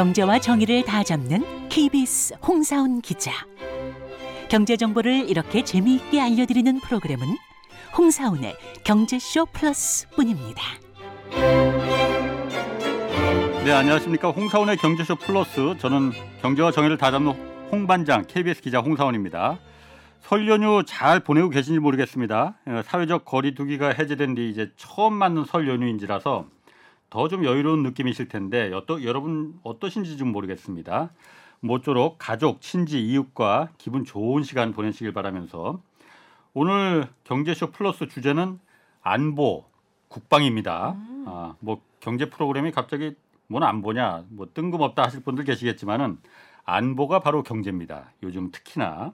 경제와 정의를 다 잡는 KBS 홍사훈 기자. 경제 정보를 이렇게 재미있게 알려드리는 프로그램은 홍사훈의 경제쇼 플러스뿐입니다. 네, 안녕하십니까. 홍사원의 경제쇼 플러스. 저는 경제와 정의를 다 잡는 홍반장 KBS 기자 홍사원입니다. 설 연휴 잘 보내고 계신지 모르겠습니다. 어, 사회적 거리두기가 해제된 뒤 이제 처음 맞는 설 연휴인지라서 더 좀 여유로운 느낌이실 텐데 어떠, 여러분 어떠신지 좀 모르겠습니다. 모쪼록 가족, 친지, 이웃과 기분 좋은 시간 보내시길 바라면서 오늘 경제쇼 플러스 주제는 안보, 국방입니다. 아, 뭐 경제 프로그램이 갑자기 뭔 안보냐, 뭐 뜬금없다 하실 분들 계시겠지만은 안보가 바로 경제입니다. 요즘 특히나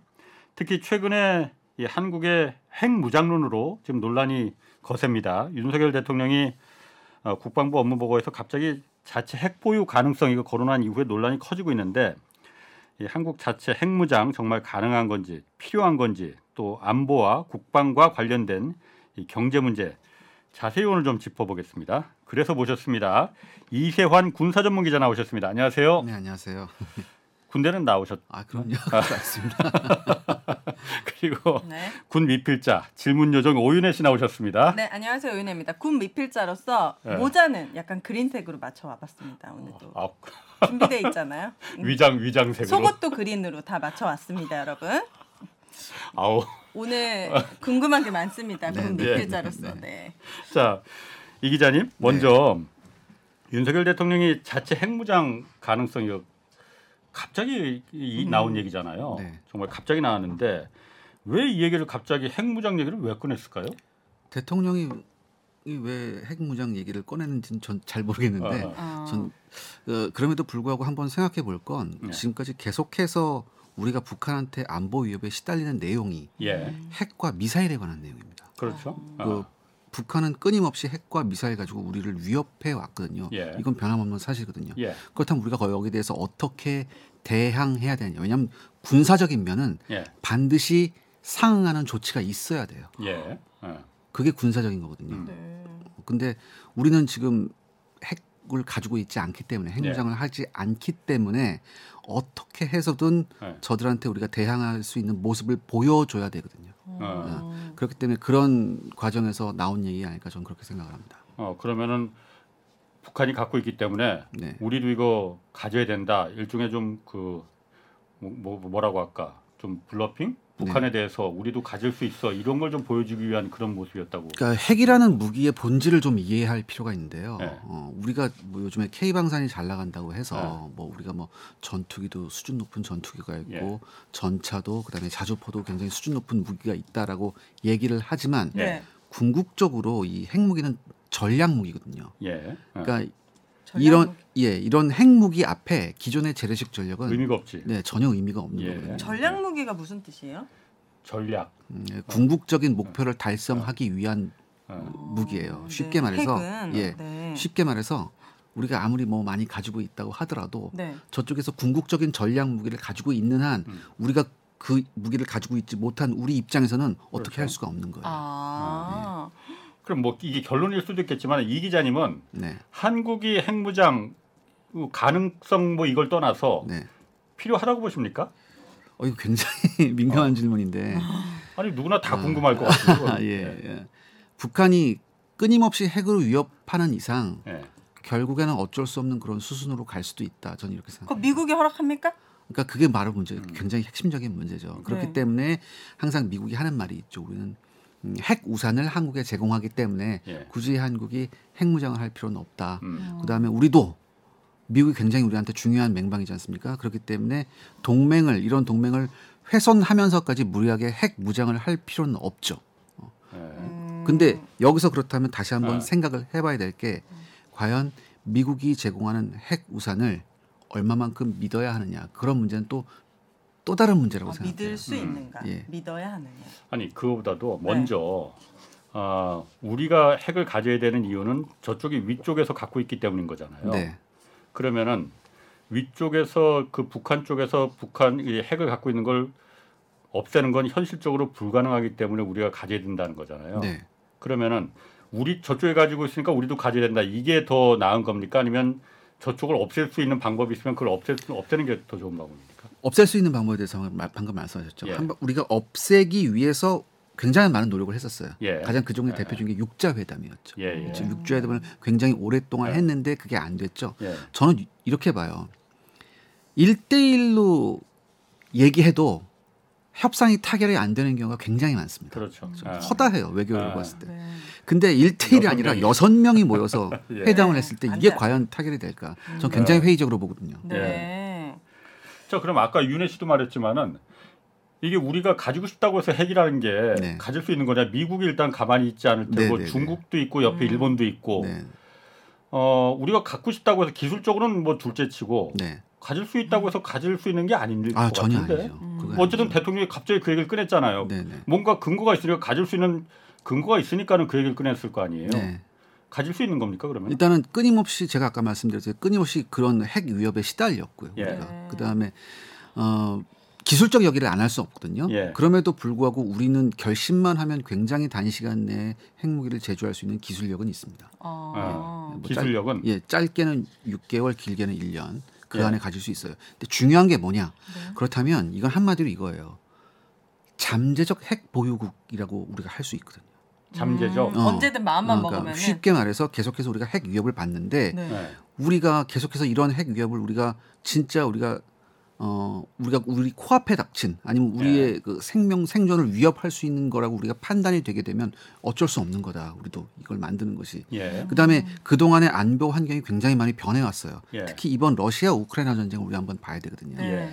특히 최근에 이 한국의 핵무장론으로 지금 논란이 거셉니다. 윤석열 대통령이 어, 국방부 업무 보고에서 갑자기 자체 핵 보유 가능성 이거 거론한 이후에 논란이 커지고 있는데 이 한국 자체 핵무장 정말 가능한 건지 필요한 건지 또 안보와 국방과 관련된 이 경제 문제 자세히 오늘 좀 짚어보겠습니다. 그래서 모셨습니다. 이세환 군사 전문 기자 나오셨습니다. 안녕하세요. 네 안녕하세요. 군대는 나오셨 아 그럼요. 맞습니다. 그리고 네. 군 미필자 질문 요정 오윤혜 씨 나오셨습니다. 네, 안녕하세요. 윤혜입니다. 군 미필자로서 네. 모자는 약간 그린색으로 맞춰 와봤습니다. 오늘도 아, 준비돼 있잖아요. 음. 위장 위장색으로. 속옷도 그린으로 다 맞춰 왔습니다, 여러분. 아우. 오늘 궁금한 게 많습니다. 군 네. 미필자로서. 네. 자, 이 기자님 먼저 윤석열 대통령이 자체 핵무장 가능성이 갑자기 이 음. 나온 얘기잖아요. 네. 정말 갑자기 나왔는데 왜 이 얘기를 갑자기 핵무장 얘기를 왜 꺼냈을까요? 대통령이 이왜 핵무장 얘기를 꺼내는지는 전 잘 모르겠는데 어. 어. 전 어, 그럼에도 불구하고 한번 생각해 볼건 네. 지금까지 계속해서 우리가 북한한테 안보 위협에 시달리는 내용이 예, 핵과 미사일에 관한 내용입니다. 그렇죠. 그 어. 북한은 끊임없이 핵과 미사일 가지고 우리를 위협해 왔거든요. 예. 이건 변함없는 사실이거든요. 예, 그렇다면 우리가 거- 여기에 대해서 어떻게 대항해야 되냐? 왜냐하면 군사적인 면은 예, 반드시 상응하는 조치가 있어야 돼요. 예. 어. 그게 군사적인 거거든요. 음. 네. 근데 우리는 지금 핵을 가지고 있지 않기 때문에 핵무장을 하지 않기 때문에 어떻게 해서든 네. 저들한테 우리가 대항할 수 있는 모습을 보여줘야 되거든요. 어. 그렇기 때문에 그런 과정에서 나온 얘기 아닐까 저는 그렇게 생각을 합니다. 어, 그러면은 북한이 갖고 있기 때문에 네. 우리도 이거 가져야 된다. 일종의 좀 그 뭐, 뭐, 뭐라고 할까? 좀 블러핑? 북한에 대해서 우리도 가질 수 있어. 이런 걸 좀 보여주기 위한 그런 모습이었다고. 그러니까 핵이라는 무기의 본질을 좀 이해할 필요가 있는데요. 네. 어, 우리가 뭐 요즘에 K 방산이 잘 나간다고 해서 네. 뭐 우리가 뭐 전투기도 수준 높은 전투기가 있고 예. 전차도 그다음에 자주포도 굉장히 수준 높은 무기가 있다라고 얘기를 하지만 예. 네. 궁극적으로 이 핵무기는 전략 무기거든요. 예. 어. 그러니까 이런 무기. 예 이런 핵무기 앞에 기존의 재래식 전력은 의미가 없지. 네 전혀 의미가 없는 예. 거거든요. 전략 무기가 무슨 뜻이에요? 전략. 음, 예, 궁극적인 목표를 달성하기 위한 어. 무기예요. 네, 쉽게 말해서 핵은, 예 네. 쉽게 말해서 우리가 아무리 뭐 많이 가지고 있다고 하더라도 네. 저쪽에서 궁극적인 전략 무기를 가지고 있는 한 음. 우리가 그 무기를 가지고 있지 못한 우리 입장에서는 어떻게 그렇죠. 할 수가 없는 거예요. 아. 그럼 뭐 이게 결론일 수도 있겠지만 이 기자님은 네, 한국이 핵무장 그 가능성 뭐 이걸 떠나서 네. 필요하다고 보십니까? 어 이거 굉장히 민감한 질문인데 아니 누구나 다 궁금할 것 같아요. 아, 예, 예. 북한이 끊임없이 핵으로 위협하는 이상 예. 결국에는 어쩔 수 없는 그런 수순으로 갈 수도 있다. 저는 이렇게 그 생각합니다. 미국이 허락합니까? 그러니까 그게 바로 문제, 음. 굉장히 핵심적인 문제죠. 그렇기 네. 때문에 항상 미국이 하는 말이 있죠. 우리는 음, 핵 우산을 한국에 제공하기 때문에 예. 굳이 한국이 핵무장을 할 필요는 없다. 음. 그다음에 우리도 미국이 굉장히 우리한테 중요한 맹방이지 않습니까? 그렇기 때문에 동맹을 이런 동맹을 훼손하면서까지 무리하게 핵 무장을 할 필요는 없죠. 예. 음. 근데 여기서 그렇다면 다시 한번 아. 생각을 해봐야 될 게 과연 미국이 제공하는 핵 우산을 얼마만큼 믿어야 하느냐 그런 문제는 또 또 다른 문제라고 어, 생각해요. 믿을 수 음. 있는가? 예. 믿어야 하느냐? 아니 그거보다도 네. 먼저 아, 우리가 핵을 가져야 되는 이유는 저쪽이 위쪽에서 갖고 있기 때문인 거잖아요. 네, 그러면은 위쪽에서 그 북한 쪽에서 북한 이 핵을 갖고 있는 걸 없애는 건 현실적으로 불가능하기 때문에 우리가 가져야 된다는 거잖아요. 네. 그러면은 우리 저쪽에 가지고 있으니까 우리도 가져야 된다. 이게 더 나은 겁니까? 아니면 저쪽을 없앨 수 있는 방법이 있으면 그걸 없앨 수 없애는 게 더 좋은 방법입니까? 없앨 수 있는 방법에 대해서 마- 방금 말씀하셨죠. 예. 한 번- 우리가 없애기 위해서 굉장히 많은 노력을 했었어요. 예. 가장 그 중에 예. 대표적인 게 육자 회담이었죠. 예, 예. 육자 회담을 굉장히 오랫동안 예. 했는데 그게 안 됐죠. 예. 저는 이- 이렇게 봐요. 1대1로 얘기해도 협상이 타결이 안 되는 경우가 굉장히 많습니다. 그렇죠. 좀 아. 허다해요 외교를 아. 봤을 때. 네. 근데 1대1이 여섯 아니라. 여섯 명이 모여서 예. 회담을 했을 때안 이게. 과연 타결이 될까? 전 음. 굉장히 네. 회의적으로 보거든요. 네. 자, 그럼 아까 윤혜 씨도 말했지만은 이게 우리가 가지고 싶다고 해서 핵이라는 게 네. 가질 수 있는 거냐? 미국이 일단 가만히 있지 않을 테고 네, 네, 네. 중국도 있고 옆에 음. 일본도 있고 네. 어, 우리가 갖고 싶다고 해서 기술적으로는 뭐 둘째치고 네. 가질 수 있다고 해서 가질 수 있는 게 아닌 아것 전혀 같은데. 아니죠. 음. 어쨌든 아니죠. 대통령이 갑자기 그 얘기를 꺼냈잖아요. 네, 네. 뭔가 근거가 있으니까 가질 수 있는 근거가 있으니까는 그 얘기를 꺼냈을 거 아니에요. 네. 가질 수 있는 겁니까 그러면? 일단은 끊임없이 제가 아까 말씀드렸듯이 끊임없이 그런 핵 위협에 시달렸고요. 예. 우리가 네. 그다음에 어 기술적 얘기를 안 할 수 없거든요. 예. 그럼에도 불구하고 우리는 결심만 하면 굉장히 단시간 내에 핵무기를 제조할 수 있는 기술력은 있습니다. 어. 뭐 기술력은 예, 짧게는 6개월, 길게는 1년 그 예. 안에 가질 수 있어요. 근데 중요한 게 뭐냐? 네. 그렇다면 이건 한마디로 이거예요. 잠재적 핵 보유국이라고 우리가 할 수 있거든요. 잠재죠. 음, 어. 언제든 마음만 어, 그러니까 먹으면 쉽게 말해서 계속해서 우리가 핵 위협을 받는데 네. 네. 우리가 계속해서 이런 핵 위협을 우리가 진짜 우리가 어 우리가 우리 코앞에 닥친 아니면 우리의 네. 그 생명 생존을 위협할 수 있는 거라고 우리가 판단이 되게 되면 어쩔 수 없는 거다. 우리도 이걸 만드는 것이. 예. 그다음에 그 동안의 안보 환경이 굉장히 많이 변해 왔어요. 예. 특히 이번 러시아 우크라이나 전쟁을 우리 한번 봐야 되거든요. 네. 예.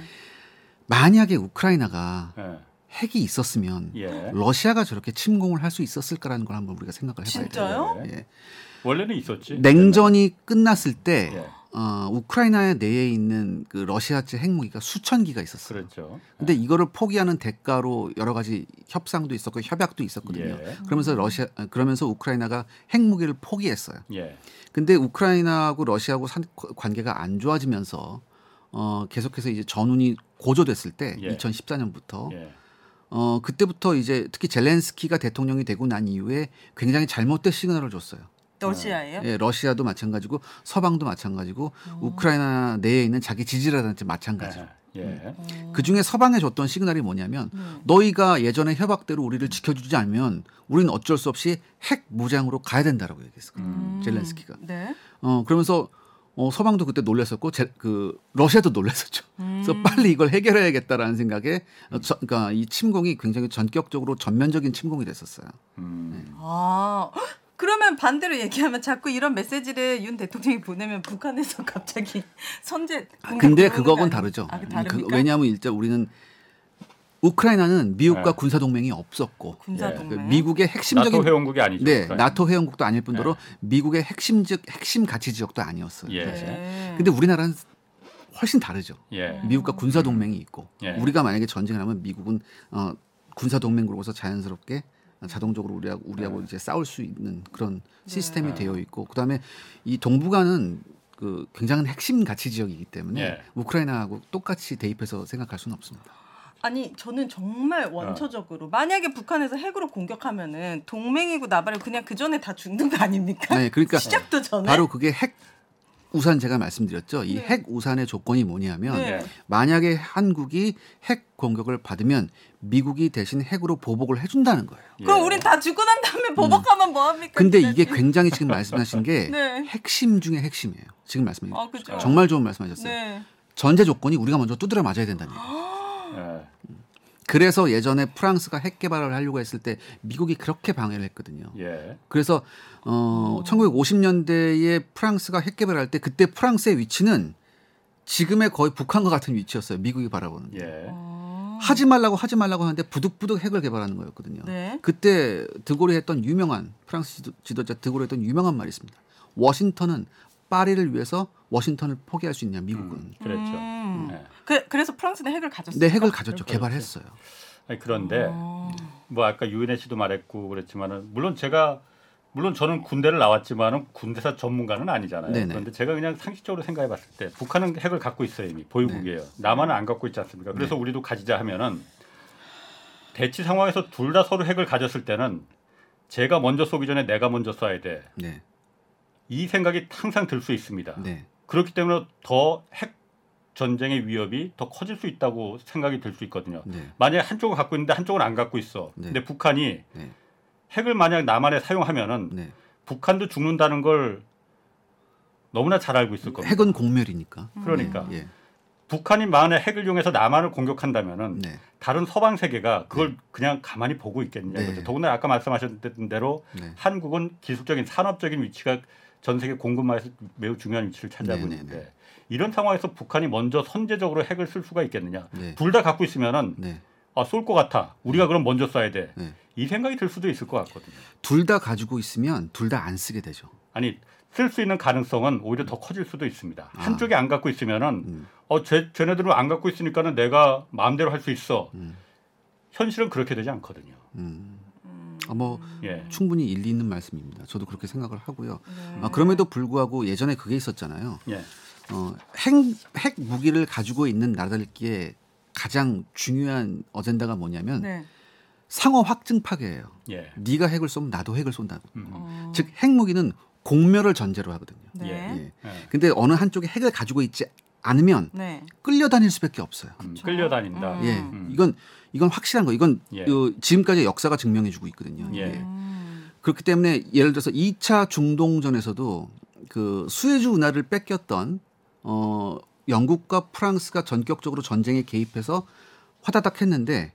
만약에 우크라이나가 예. 핵이 있었으면 예. 러시아가 저렇게 침공을 할 수 있었을까라는 걸 한번 우리가 생각을 해봐야 돼요. 진짜요? 예. 예. 원래는 있었지. 냉전이 끝났을 때 예. 어, 우크라이나 내에 있는 그 러시아제 핵무기가 수천 기가 있었어요. 그렇죠. 근데 이거를 포기하는 대가로 여러 가지 협상도 있었고 협약도 있었거든요. 예. 그러면서 러시아 아, 그러면서 우크라이나가 핵무기를 포기했어요. 예. 근데 우크라이나하고 러시아하고 산- 관계가 안 좋아지면서 어, 계속해서 이제 전운이 고조됐을 때 예. 2014년부터 예. 어, 그때부터 이제 특히 젤렌스키가 대통령이 되고 난 이후에 굉장히 잘못된 시그널을 줬어요. 러시아예요? 예, 러시아도 마찬가지고 서방도 마찬가지고 음. 우크라이나 내에 있는 자기 지지자들한테 마찬가지로. 예. 예. 음. 그 중에 서방에 줬던 시그널이 뭐냐면 네. 너희가 예전에 협약대로 우리를 지켜주지 않으면 우리는 어쩔 수 없이 핵 무장으로 가야 된다라고 얘기했어요. 음. 젤렌스키가. 네. 어 그러면서 어, 서방도 그때 놀랐었고 제, 그 러시아도 놀랐었죠. 음. 그래서 빨리 이걸 해결해야겠다라는 생각에 어, 저, 그러니까 이 침공이 굉장히 전격적으로 전면적인 침공이 됐었어요. 음. 아 헉, 그러면 반대로 얘기하면 자꾸 이런 메시지를 윤 대통령이 보내면 북한에서 갑자기 선제 아, 근데 아니에요? 다르죠. 아, 그 그? 왜냐하면 일단 우리는 우크라이나는 미국과 네. 군사 동맹이 없었고 군사 예. 그 동맹. 미국의 핵심적인 나토 회원국이 아니죠. 네 우크라이나. 나토 회원국도 아닐 뿐더러 미국의 핵심적 핵심 가치 지역도 아니었어요. 예. 사실. 네. 근데 우리나라는 훨씬 다르죠. 예. 미국과 군사 동맹이 있고 예. 우리가 만약에 전쟁을 하면 미국은 어, 군사 동맹으로서 자연스럽게 자동적으로 우리하고 우리하고 네. 이제 싸울 수 있는 그런 시스템이 네. 되어 있고 그다음에 이 동북아는 그 굉장한 핵심 가치 지역이기 때문에 예. 우크라이나하고 똑같이 대입해서 생각할 수는 없습니다. 아니 저는 정말 원초적으로 만약에 북한에서 핵으로 공격하면은 동맹이고 나발이고 그냥 그 전에 다 죽는 거 아닙니까? 네, 그러니까 시작도 전에 바로 그게 핵 우산 제가 말씀드렸죠. 이 네. 핵 우산의 조건이 뭐냐면 네. 예. 만약에 한국이 핵 공격을 받으면 미국이 대신 핵으로 보복을 해준다는 거예요. 그럼 예. 우린 다 죽고 난 다음에 보복하면 뭐 합니까? 근데? 이게 굉장히 지금 말씀하신 게 네. 핵심 중에 핵심이에요. 지금 말씀해 아 그죠. 정말 좋은 말씀하셨어요. 네. 전제 조건이 우리가 먼저 두드려 맞아야 된다는 얘기예요. 예. 그래서 예전에 프랑스가 핵 개발을 하려고 했을 때 미국이 그렇게 방해를 했거든요. 예. 그래서 어, 1950년대에 프랑스가 핵 개발할 때 그때 프랑스의 위치는 지금의 거의 북한과 같은 위치였어요. 미국이 바라보는. 게. 예. 어. 하지 말라고 하지 말라고 하는데 부득부득 핵을 개발하는 거였거든요. 네. 그때 드골이 했던 유명한 프랑스 지도, 지도자 드골이 했던 유명한 말이 있습니다. 워싱턴은 파리를 위해서 워싱턴을 포기할 수 있냐 미국은. 음, 그랬죠. 음. 예. 그, 그래서 프랑스는 핵을 가졌어요. 네 핵을 가졌죠. 그렇죠. 개발했어요. 아니, 그런데 어. 뭐 아까 유인혜 씨도 말했고 그랬지만은 물론 제가 물론 저는 군대를 나왔지만은 군대사 전문가는 아니잖아요. 네네. 그런데 제가 그냥 상식적으로 생각해 봤을 때 북한은 핵을 갖고 있어요 이미 보유국이에요. 네. 남한은 안 갖고 있지 않습니까? 그래서 우리도 가지자 하면은 대치 상황에서 둘 다 서로 핵을 가졌을 때는 제가 먼저 쏘기 전에 내가 먼저 쏴야 돼. 네, 이 생각이 항상 들 수 있습니다. 네, 그렇기 때문에 더 핵 전쟁의 위협이 더 커질 수 있다고 생각이 들 수 있거든요. 네. 만약에 한쪽을 갖고 있는데 한쪽은 안 갖고 있어. 네. 근데 북한이 네. 핵을 만약 남한에 사용하면은 네. 북한도 죽는다는 걸 너무나 잘 알고 있을 겁니다. 핵은 공멸이니까. 그러니까 예. 북한이 만약 핵을 이용해서 남한을 공격한다면은 네. 다른 서방 세계가 그걸 그냥 가만히 보고 있겠느냐 네. 더군다나 아까 말씀하셨던 대로 네. 한국은 기술적인 산업적인 위치가 전 세계 공급망에서 매우 중요한 위치를 차지하고 네, 네, 있는데 이런 상황에서 북한이 먼저 선제적으로 핵을 쓸 수가 있겠느냐? 네. 둘다 갖고 있으면은 네. 아, 쏠 것 같아. 우리가 그럼 먼저 쏴야 돼. 네. 이 생각이 들 수도 있을 것 같거든요. 둘 다 가지고 있으면 둘 다 안 쓰게 되죠. 아니 쓸 수 있는 가능성은 오히려 더 커질 수도 있습니다. 아. 한쪽이 안 갖고 있으면은 음. 어, 쟤, 쟤네들은 안 갖고 있으니까는 내가 마음대로 할 수 있어. 음. 현실은 그렇게 되지 않거든요. 음. 아, 뭐 예. 충분히 일리 있는 말씀입니다. 저도 그렇게 생각을 하고요. 네. 아, 그럼에도 불구하고 예전에 그게 있었잖아요. 예. 어, 핵, 핵 무기를 가지고 있는 나라들끼리 가장 중요한 어젠다가 뭐냐면 네. 상호 확증 파괴예요. 예. 네가 핵을 쏘면 나도 핵을 쏜다고. 음. 어. 즉 핵무기는 공멸을 전제로 하거든요. 네. 예. 예. 근데 어느 한쪽이 핵을 가지고 있지 않으면 네. 끌려다닐 수밖에 없어요. 음. 끌려다닌다. 음. 예, 음. 이건 이건 확실한 거. 이건 예. 그 지금까지 역사가 증명해주고 있거든요. 예. 음. 그렇기 때문에 예를 들어서 2차 중동전에서도 그 수에즈 운하를 뺏겼던 어 영국과 프랑스가 전격적으로 전쟁에 개입해서 화다닥 했는데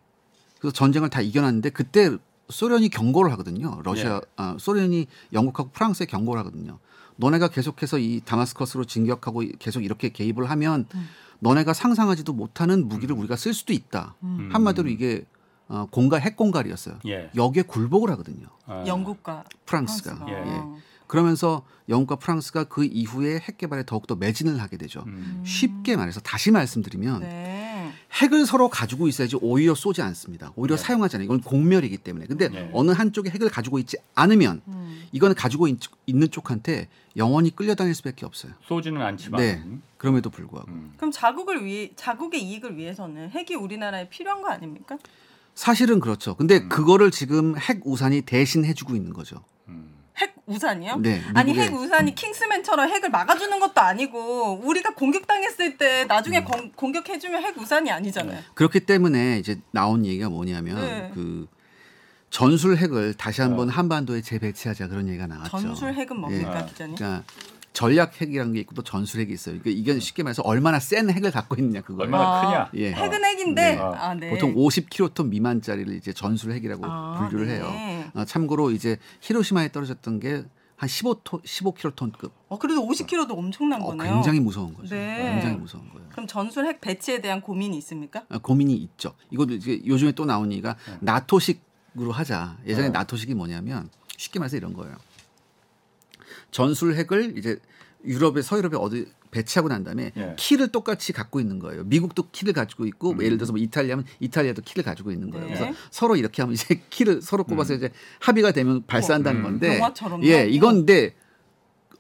그 전쟁을 다 이겨놨는데 그때 소련이 경고를 하거든요. 러시아 예. 아, 소련이 영국하고 프랑스에 경고를 하거든요. 너네가 계속해서 이 다마스커스로 진격하고 계속 이렇게 개입을 하면 음. 너네가 상상하지도 못하는 무기를 우리가 쓸 수도 있다. 음. 한마디로 이게 어, 공갈 핵 공갈이었어요. 예. 여기에 굴복을 하거든요. 아. 영국과 프랑스가. 프랑스가. 예. 어. 그러면서 영국과 프랑스가 그 이후에 핵 개발에 더욱더 매진을 하게 되죠. 음. 쉽게 말해서 다시 말씀드리면 네. 핵을 서로 가지고 있어야지 오히려 쏘지 않습니다. 오히려 네. 사용하지 않아요. 이건 공멸이기 때문에. 근데 네. 어느 한쪽이 핵을 가지고 있지 않으면 음. 이거는 가지고 있, 는 쪽한테 영원히 끌려다닐 수밖에 없어요. 쏘지는 않지만. 네. 그럼에도 불구하고 음. 그럼 자국을 위해 자국의 이익을 위해서는 핵이 우리나라에 필요한 거 아닙니까? 사실은 그렇죠. 근데 음. 그거를 지금 핵 우산이 대신 해주고 있는 거죠. 음. 핵 우산이요? 네, 아니 핵 우산이 킹스맨처럼 핵을 막아주는 것도 아니고 우리가 공격당했을 때 음. 나중에 공, 공격해주면 핵 우산이 아니잖아요. 그렇기 때문에 이제 나온 얘기가 뭐냐면 네. 그 전술 핵을 다시 한번 한반도에 재배치하자 그런 얘기가 나왔죠. 전술 핵은 뭡니까 예. 기자님? 그러니까 전략 핵이라는 게 있고 또 전술 핵이 있어요. 그러니까 이게 쉽게 말해서 얼마나 센 핵을 갖고 있느냐 그거예요. 얼마나 아, 크냐. 예. 핵은 핵인데 네. 아, 네. 보통 50킬로톤 미만짜리를 이제 전술 핵이라고 아, 분류를 네. 해요. 어, 참고로 이제 히로시마에 떨어졌던 게 한 15톤 15킬로톤급. 어 그래도 50kg도 엄청난 어, 거네요. 굉장히 무서운 거죠. 네. 굉장히 무서운 거예요. 그럼 전술 핵 배치에 대한 고민이 있습니까? 아, 고민이 있죠. 이것도 이제 요즘에 또 나온 얘기가 나토식으로 하자. 예전에 네. 나토식이 뭐냐면 쉽게 말해서 이런 거예요. 전술 핵을 이제 유럽에 서유럽에 어디 배치하고 난 다음에 예. 키를 똑같이 갖고 있는 거예요. 미국도 키를 가지고 있고 뭐 예를 들어서 뭐 이탈리아면 이탈리아도 키를 가지고 있는 거예요. 네. 그래서 서로 이렇게 하면 이제 키를 서로 꼽아서 이제 합의가 되면 발사한다는 음. 건데? 예, 이건데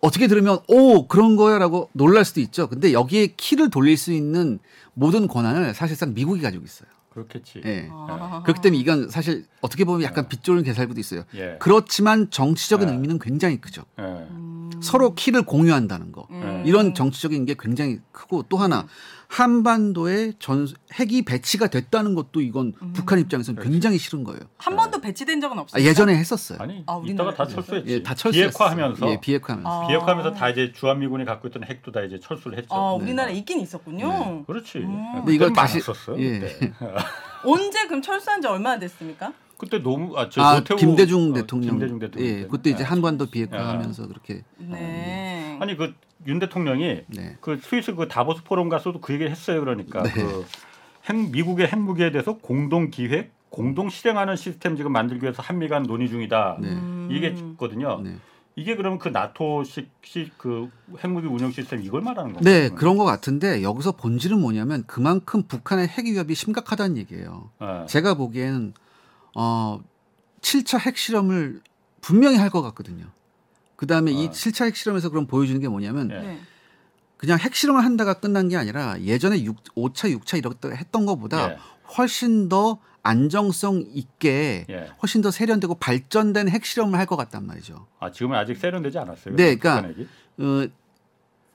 어떻게 들으면 오 그런 거야라고 놀랄 수도 있죠. 근데 여기에 키를 돌릴 수 있는 모든 권한을 사실상 미국이 가지고 있어요. 그렇겠지. 예. 아. 그렇기 때문에 이건 사실 어떻게 보면 약간 빗조는 개살구도 있어요. 예. 그렇지만 정치적인 네. 의미는 굉장히 크죠. 예. 음. 서로 키를 공유한다는 거. 음. 이런 정치적인 게 굉장히 크고 또 하나 한반도에 전 핵이 배치가 됐다는 것도 이건 음. 북한 입장에서는 굉장히 싫은 거예요. 한 번도 배치된 적은 아, 없어요. 예전에 했었어요. 아니 아, 이따가? 다 철수했지. 예, 다 철수했어요. 비핵화하면서 예, 비핵화하면서. 아. 비핵화하면서 다 이제 주한미군이 갖고 있던 핵도 다 이제 철수를 했죠. 아, 네. 우리나라에 있긴 있었군요. 그렇지. 음. 이걸 그때는 다시- 많았었어요. 예. 언제 그럼 철수한 지 얼마나 됐습니까? 그때 너무 아, 저 아, 노태우 김대중 어, 대통령. 김대중 대통령. 예, 때. 그때 이제 예. 한반도 비핵화하면서 그렇게 네. 아니 그 윤 대통령이 네. 그 스위스 그 다보스 포럼 가서도 그 얘기를 했어요. 그러니까 네. 그 핵, 미국의 핵무기에 대해서 공동 기획, 공동 실행하는 시스템 지금 만들기 위해서 한미 간 논의 중이다. 네. 음. 이게 있거든요. 네. 이게 그러면 그 나토식 시, 그 핵무기 운영 시스템 이걸 말하는 건가요? 네, 그런 것 같은데 여기서 본질은 뭐냐면 그만큼 북한의 핵 위협이 심각하다는 얘기예요. 예. 제가 보기에는 어 7차 핵 실험을 분명히 할 것 같거든요. 그다음에 이 아. 7차 핵 실험에서 그럼 보여주는 게 뭐냐면 예. 네. 그냥 핵 실험을 한다가 끝난 게 아니라 예전에 6, 5차, 6차 이렇게 했던 것보다 예. 훨씬 더 안정성 있게 예. 훨씬 더 세련되고 발전된 핵 실험을 할 것 같단 말이죠. 아 지금은 아직 세련되지 않았어요. 네, 그러니까? 어,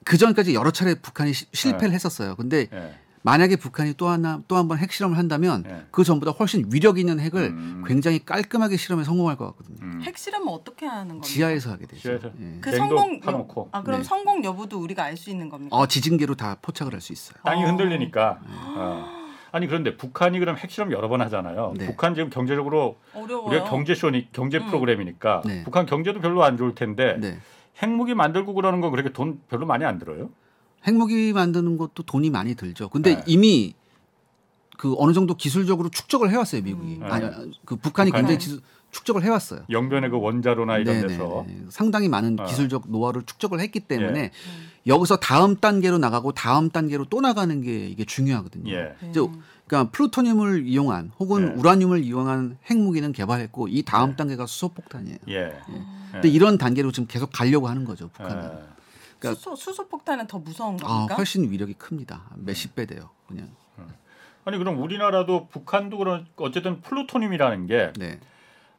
그 전까지 여러 차례 북한이 시- 실패를 했었어요. 근데 예. 만약에 북한이 또 하나 또 한 번 핵 실험을 한다면 예. 그 전보다 훨씬 위력 있는 핵을 음. 굉장히 깔끔하게 실험에 성공할 것 같거든요. 음. 핵 실험은 어떻게 하는 겁니까? 지하에서 하게 되죠. 지하에서? 예. 그 냉동 성공 파놓고. 여, 아 그럼 네. 성공 여부도 우리가 알 수 있는 겁니까? 어, 지진계로 다 포착을 할 수 있어요. 땅이 어. 흔들리니까. 어. 아니 그런데 북한이 그럼 핵실험 여러 번 하잖아요. 네. 북한 지금 경제적으로 어려워요. 우리가 경제쇼니 경제 음. 프로그램이니까 네. 북한 경제도 별로 안 좋을 텐데 네. 핵무기 만들고 그러는 건 그렇게 돈 별로 많이 안 들어요? 핵무기 만드는 것도 돈이 많이 들죠. 근데 네. 이미 그 어느 정도 기술적으로 축적을 해왔어요 미국이. 음. 아니, 그 북한이 북한이? 굉장히 기술, 축적을 해왔어요. 영변의 그 원자로나 이런 네네. 데서 상당히 많은 어. 기술적 노하우를 축적을 했기 때문에 예. 음. 여기서 다음 단계로 나가고 다음 단계로 또 나가는 게 이게 중요하거든요. 예. 이제 그러니까 플루토늄을 이용한 혹은 예. 우라늄을 이용한 핵무기는 개발했고 이 다음 예. 단계가 수소폭탄이에요. 예. 근데 이런 단계로 지금 계속 가려고 하는 거죠 북한은. 예. 그러니까- 수소 수소 폭탄은 더 무서운 아, 겁니까? 훨씬 위력이 큽니다. 몇십 배 돼요. 그냥. 아니 그럼 우리나라도 북한도 그런 어쨌든 플루토늄이라는 게 네,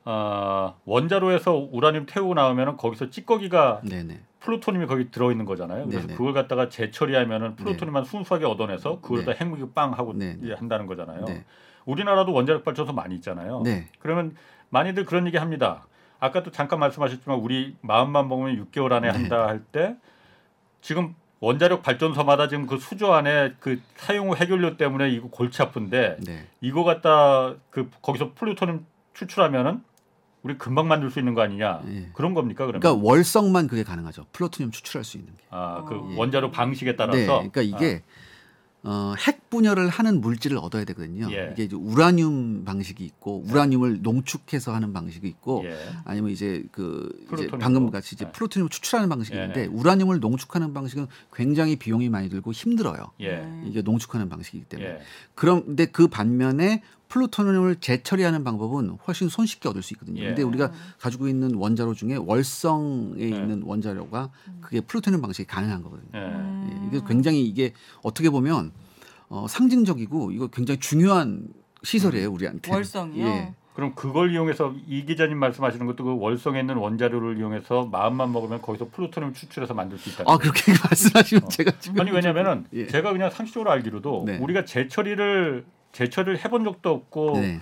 어, 원자로에서 우라늄 태우고 나오면은 거기서 찌꺼기가 네, 네. 플루토늄이 거기 들어 있는 거잖아요. 그래서 네네. 그걸 갖다가 재처리하면은 플루토늄만 순수하게 얻어내서 그걸 네. 다 핵무기 빵 하고 네, 네. 한다는 거잖아요. 네. 우리나라도 원자력 발전소 많이 있잖아요. 네. 그러면 많이들 그런 얘기 합니다. 아까도 잠깐 말씀하셨지만 우리 마음만 먹으면 6개월 안에 네. 한다 할 때 지금 원자력 발전소마다 지금 그 수조 안에 그 사용 후 해결료 때문에 이거 골치 아픈데 네. 이거 갖다 그 거기서 플루토늄 추출하면은 우리 금방 만들 수 있는 거 아니냐 예. 그런 겁니까 그러면? 그러니까 월성만 그게 가능하죠. 플루토늄 추출할 수 있는 게. 아그 어. 원자로 방식에 따라서 네, 그러니까 이게 어, 핵 분열을 하는 물질을 얻어야 되거든요. 예. 이게 이제 우라늄 방식이 있고 우라늄을 농축해서 하는 방식이 있고 예. 아니면 이제 그 이제. 방금 같이 이제 네. 플루토늄을 추출하는 방식이 있는데 예. 우라늄을 농축하는 방식은 굉장히 비용이 많이 들고 힘들어요. 예. 음. 이게 농축하는 방식이기 때문에. 예. 그런데 그 반면에 플루토늄을 재처리하는 방법은 훨씬 손쉽게 얻을 수 있거든요. 예. 근데 우리가 가지고 있는 원자로 중에 월성에 네. 있는 원자로가 그게 플루토늄 방식이 가능한 거거든요. 예. 음. 예, 이게 굉장히 이게 어떻게 보면 어, 상징적이고 이거 굉장히 중요한 시설이에요 우리한테. 월성이요? 예. 그럼 그걸 이용해서 이 기자님 말씀하시는 것도 그 월성에 있는 원자료를 이용해서 마음만 먹으면 거기서 플루토늄 추출해서 만들 수 있다. 아 그렇게 말씀하시면 어. 제가 지금 아니 왜냐면은 예. 제가 그냥 상식적으로 알기로도 네. 우리가 재처리를 재처리를 해본 적도 없고 네,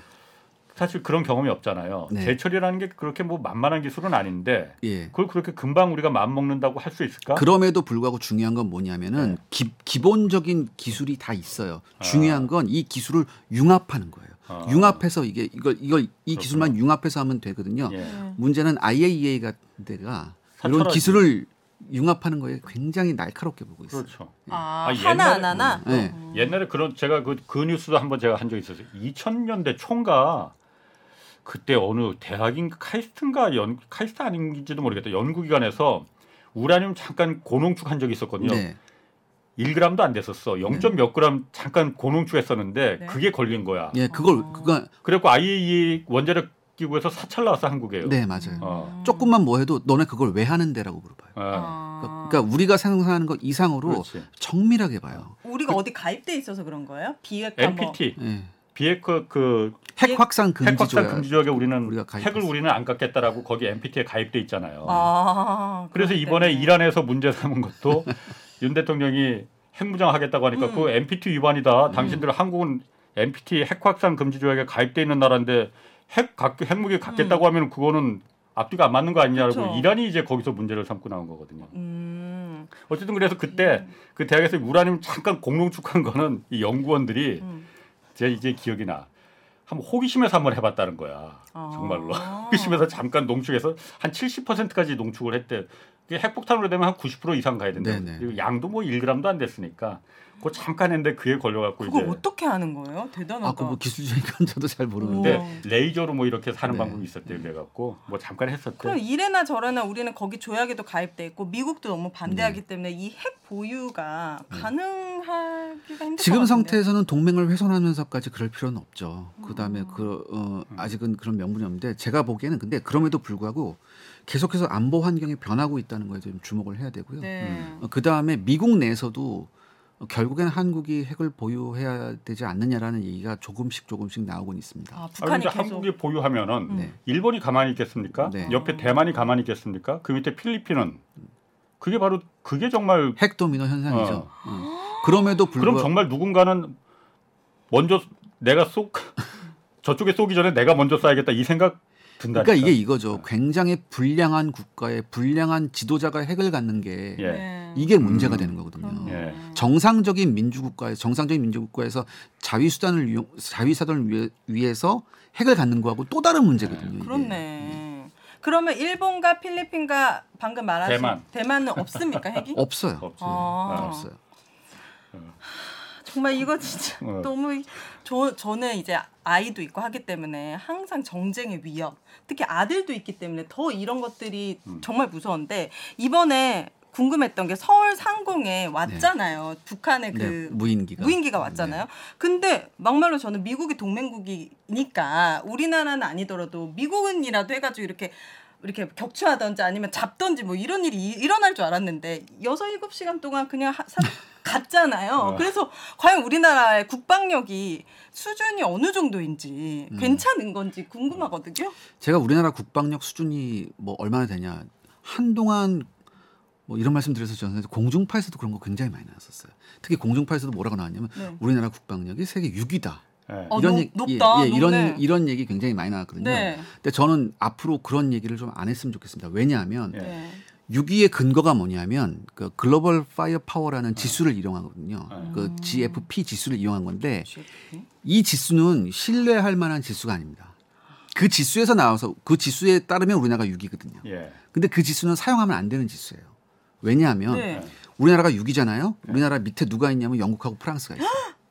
사실 그런 경험이 없잖아요. 네. 재처리라는 게 그렇게 뭐 만만한 기술은 아닌데 예. 그걸 그렇게 금방 우리가 마음 먹는다고 할 수 있을까? 그럼에도 불구하고 중요한 건 뭐냐면은 네. 기, 본적인 기술이 다 있어요. 아. 중요한 건 이 기술을 융합하는 거예요. 아. 융합해서 이게 이걸 이걸 이 그렇구나. 기술만 융합해서 하면 되거든요. 예. 네. 문제는 IAEA 같은 데가 이런. 기술을 융합하는 거에 굉장히 날카롭게 보고 있어요. 그렇죠. 아, 아, 하나 옛날에- 안 하나? 네. 음. 옛날에 그런 제가 그, 그 뉴스도 한번 제가 한 적이 있었어요. 2000년대 초인가 그때 어느 대학인 카이스트인가 연 카이스트 아닌지도 모르겠다. 연구기관에서 우라늄 잠깐 고농축 한 적이 있었거든요. 네. 1g도 안 됐었어. 0. 몇 g 잠깐 고농축했었는데 네. 그게 걸린 거야. 예, 그걸 어. 그거 그래갖고 IAEA 원자력 기구에서 사찰 나왔어 한국에요. 네, 맞아요. 어. 조금만 뭐 해도 너네 그걸 왜 하는데라고 물어봐요. 어. 아. 그러니까 우리가 생각하는 것 이상으로 그렇지. 정밀하게 봐요. 우리가 어디 가입돼 있어서 그런 거예요? 비핵화 뭐. NPT 예. 비핵화 그 핵 확산 금지 핵 확산 조약. 금지 조약에 우리는 우리가. 핵을 우리는 안 갖겠다라고 거기 NPT에 가입돼 있잖아요. 아, 그래서 이번에. 이란에서 문제 삼은 것도 윤 대통령이 핵무장 하겠다고 하니까 음. 그 NPT 위반이다. 당신들 한국은 NPT 핵 확산 금지 조약에 가입돼 있는 나라인데 핵 각, 핵무기 갖겠다고 하면 그거는 앞뒤가 안 맞는 거 아니냐고 음. 그쵸. 이란이 이제 거기서 문제를 삼고 나온 거거든요. 음. 어쨌든 그래서 그때 그 대학에서 우라늄 잠깐 공농축한 거는 이 연구원들이 음. 제 이제 기억이 나. 한번 호기심에서 한번 해봤다는 거야. 아. 정말로 호기심에서 잠깐 농축해서 한 70%까지 농축을 했대. 핵폭탄으로 되면 한 90% 이상 가야 된다. 네네. 그리고 양도 뭐 1g도 안 됐으니까 그거 잠깐 했는데 그에 걸려갖고 그걸 이제 어떻게 하는 거예요? 대단하다. 아, 그 뭐 기술적인 건 저도 잘 모르는데 우와. 레이저로 뭐 이렇게 사는 네. 방법이 있었대요. 그래갖고 뭐 잠깐 했었대. 그럼 이래나 저래나 우리는 거기 조약에도 가입돼 있고 미국도 너무 반대하기 네. 때문에 이 핵 보유가 가능하기가 힘들 것 지금. 상태에서는 동맹을 훼손하면서까지 그럴 필요는 없죠. 그다음에 음. 그 어, 아직은 그런 명분이 없는데 제가 보기에는 근데 그럼에도 불구하고 계속해서 안보 환경이 변하고 있다는 거에 좀 주목을 해야 되고요. 네. 음. 어, 그다음에 미국 내에서도 결국에는 한국이 핵을 보유해야 되지 않느냐라는 얘기가 조금씩 조금씩 나오곤 있습니다. 아, 아, 북한이 계속 한국이 보유하면은 음. 네. 일본이 가만히 있겠습니까? 네. 옆에 대만이 가만히 있겠습니까? 그 밑에 필리핀은 그게 바로 그게 정말 핵도미노 현상이죠. 어. 어. 그럼에도 그럼 불구하고 정말 누군가는 먼저 내가 쏙 저쪽에 쏘기 전에 내가 먼저 쏴야겠다 이 생각 든다. 그러니까 이게 이거죠. 굉장히 불량한 국가에 불량한 지도자가 핵을 갖는 게 예. 네. 이게 문제가 음. 되는 거거든요. 예. 정상적인 민주국가에 정상적인 민주국가에서 자위 수단을 이용 자위 사단을 위해, 위해서 핵을 갖는 거하고 또 다른 문제거든요. 이게. 그렇네. 그러면 일본과 필리핀과 방금 말하신 대만. 대만은 없습니까 핵이? 없어요. 없지. 아. 어. 없어요. 정말 이거 진짜 어. 너무 저 저는 이제 아이도 있고 하기 때문에 항상 정쟁의 위협, 특히 아들도 있기 때문에 더 이런 것들이 음. 정말 무서운데 이번에 궁금했던 게 서울 상공에 왔잖아요. 북한의 그 네, 무인기가 무인기가 왔잖아요. 근데 막말로 저는 미국이 동맹국이니까 우리나라는 아니더라도 미국은이라도 해가지고 이렇게 이렇게 격추하던지 아니면 잡던지 뭐 이런 일이 이- 일어날 줄 알았는데 여섯 일곱 시간 동안 그냥 하- 사- 갔잖아요. 어. 그래서 과연 우리나라의 국방력이 수준이 어느 정도인지 음. 괜찮은 건지 궁금하거든요. 제가 우리나라 국방력 수준이 뭐 얼마나 되냐 한동안 뭐 이런 말씀 드려서 저는 공중파에서도 그런 거 굉장히 많이 나왔었어요. 특히 공중파에서도 뭐라고 나왔냐면 네. 우리나라 국방력이 세계 6위다. 예. 어, 이런 높- 얘기, 높다, 예, 예, 이런. 이런 얘기 굉장히 많이 나왔거든요. 네. 근데 저는 앞으로 그런 얘기를 좀 안 했으면 좋겠습니다. 왜냐하면 예. 네. 6위의 근거가 뭐냐면 그 Global Firepower라는 지수를 이용하거든요. 네. 그 GFP 지수를 이용한 건데. 이 지수는 신뢰할 만한 지수가 아닙니다. 그 지수에서 나와서 그 지수에 따르면 우리나라가 6위거든요. 예. 근데 그 지수는 사용하면 안 되는 지수예요. 왜냐하면 네. 우리나라가 6위잖아요. 우리나라 밑에 누가 있냐면 영국하고 프랑스가 있어요.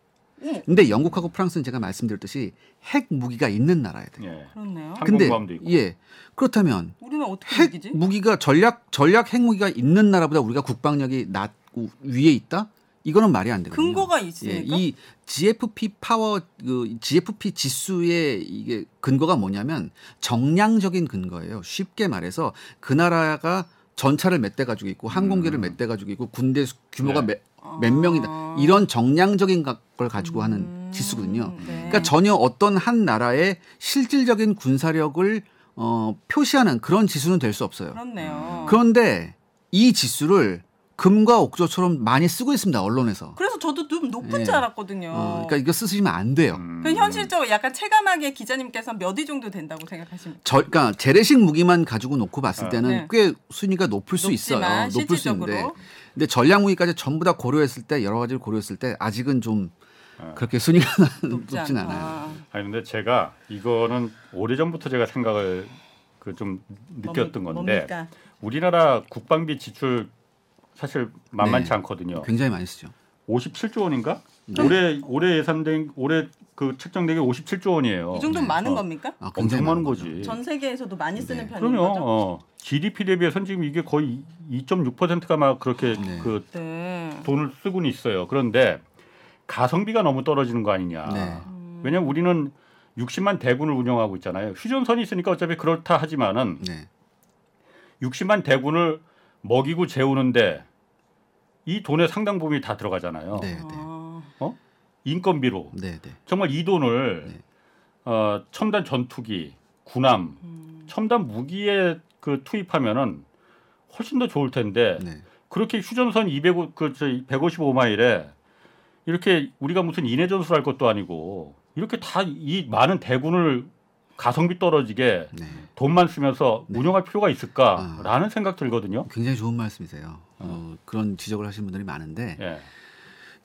어머. 근데 영국하고 프랑스는 제가 말씀드렸듯이 핵 무기가 있는 나라예요. 예. 그렇네요. 근데. 예 그렇다면 우리는 어떻게 핵 이기지? 무기가 전략 전략 핵 무기가 있는 나라보다 우리가 국방력이 낮고 위에 있다? 이거는 말이 안 되거든요. 근거가 예, 있습니까? 이 GFP 파워 그 GFP 지수의 이게 근거가 뭐냐면 정량적인 근거예요. 쉽게 말해서 그 나라가 전차를 몇 대 가지고 있고 항공기를 몇대 가지고 있고 군대 수- 규모가 네. 몇, 몇 명이다 이런 정량적인 가- 걸 가지고 하는 음, 지수거든요. 네. 그러니까 전혀 어떤 한 나라의 실질적인 군사력을 어, 표시하는 그런 지수는 될 수 없어요. 그렇네요. 그런데 이 지수를 금과 옥조처럼 많이 쓰고 있습니다 언론에서. 그래서 저도 좀 높은 예. 줄 알았거든요. 어, 그러니까 이거 쓰시면 안 돼요. 음. 그 현실적으로 약간 체감하게 기자님께서 몇 위 정도 된다고 생각하십니까? 저, 그러니까 재래식 무기만 가지고 놓고 봤을 어. 때는 네. 꽤 순위가 높을 수 있어요. 높을 수 있는데, 실질적으로 근데 전략 무기까지 전부 다 고려했을 때 여러 가지를 고려했을 때 아직은 좀 어. 그렇게 순위가 높지 높진. 않아요. 아니 근데 제가 이거는 오래 전부터 제가 생각을 그 좀 느꼈던 건데 뭡니까? 우리나라 국방비 지출 사실 만만치 네. 않거든요. 굉장히 많이 쓰죠. 57조 원인가? 네. 올해 올해 예산된 올해 그 책정된 게 57조 원이에요. 이 정도면 네. 많은 어. 겁니까? 아, 엄청 굉장히 많은 거죠. 거지. 전 세계에서도 많이 쓰는 네. 편인 그럼요. 거죠? 어. GDP 대비해선 지금 이게 거의 2.6%가 막 그렇게 네. 그 네. 돈을 쓰고는 있어요. 그런데 가성비가 너무 떨어지는 거 아니냐. 네. 음. 왜냐면 우리는 60만 대군을 운영하고 있잖아요. 휴전선이 있으니까 어차피 그렇다 하지만은 네. 60만 대군을 먹이고 재우는데 이 돈의 상당 부분이 다 들어가잖아요. 네, 네. 아, 인건비로 네, 네. 정말 이 돈을 네. 어, 첨단 전투기, 군함, 음. 첨단 무기에 그 투입하면은 훨씬 더 좋을 텐데 네. 그렇게 휴전선 200 그저 155마일에 이렇게 우리가 무슨 인해 전술할 것도 아니고 이렇게 다 이 많은 대군을 가성비 떨어지게 네. 돈만 쓰면서 네. 운영할 필요가 있을까라는 아. 생각 들거든요. 굉장히 좋은 말씀이세요. 어, 그런 지적을 하시는 분들이 많은데 예.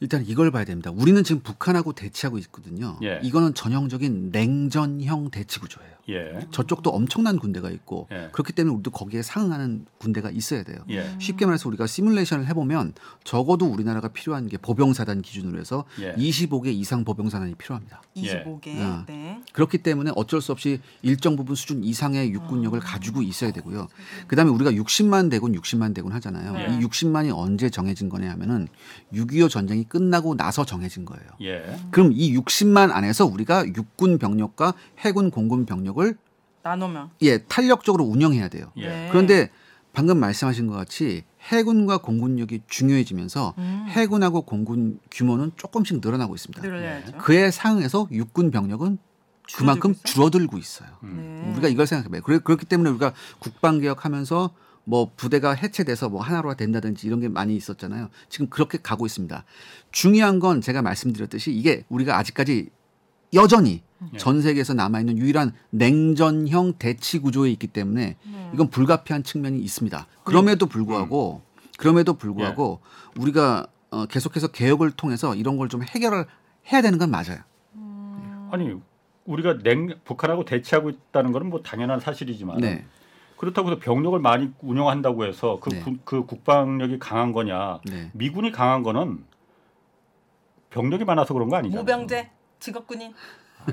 일단 이걸 봐야 됩니다. 우리는 지금 북한하고 대치하고 있거든요. 예. 이거는 전형적인 냉전형 대치 구조예요. 예. 저쪽도 엄청난 군대가 있고 예. 그렇기 때문에 우리도 거기에 상응하는 군대가 있어야 돼요. 예. 쉽게 말해서 우리가 시뮬레이션을 해보면 적어도 우리나라가 필요한 게 보병사단 기준으로 해서 예. 25개 이상 보병사단이 필요합니다. 25개. 예. 네. 그렇기 때문에 어쩔 수 없이 일정 부분 수준 이상의 육군력을 가지고 있어야 되고요. 그다음에 우리가 60만 대군, 60만 대군 하잖아요. 네. 이 60만이 언제 정해진 거냐 하면은 6.25 전쟁이 끝나고 나서 정해진 거예요. 예. 그럼 이 60만 안에서 우리가 육군 병력과 해군 공군 병력을 나누면. 예 탄력적으로 운영해야 돼요. 예. 네. 그런데 방금 말씀하신 것 같이 해군과 공군력이 중요해지면서 음. 해군하고 공군 규모는 조금씩 늘어나고 있습니다. 늘려야죠. 그에 상응해서 육군 병력은 그만큼 줄어들고 있어요? 줄어들고 있어요. 음. 네. 우리가 이걸 생각해봐요. 그래, 그렇기 때문에 우리가 국방 개혁하면서 뭐 부대가 해체돼서 뭐 하나로가 된다든지 이런 게 많이 있었잖아요. 지금 그렇게 가고 있습니다. 중요한 건 제가 말씀드렸듯이 이게 우리가 아직까지 여전히 예. 전 세계에서 남아 있는 유일한 냉전형 대치 구조에 있기 때문에 네. 이건 불가피한 측면이 있습니다. 그럼에도 불구하고 그럼에도 불구하고 우리가 어, 계속해서 개혁을 통해서 이런 걸 좀 해결을 해야 되는 건 맞아요. 아니 우리가 냉 북한하고 대치하고 있다는 것은 뭐 당연한 사실이지만 네. 그렇다고 해서 병력을 많이 운영한다고 해서 그, 네. 구- 그 국방력이 강한 거냐 네. 미군이 강한 거는 병력이 많아서 그런 거 아니잖아요. 모병제, 직업군인,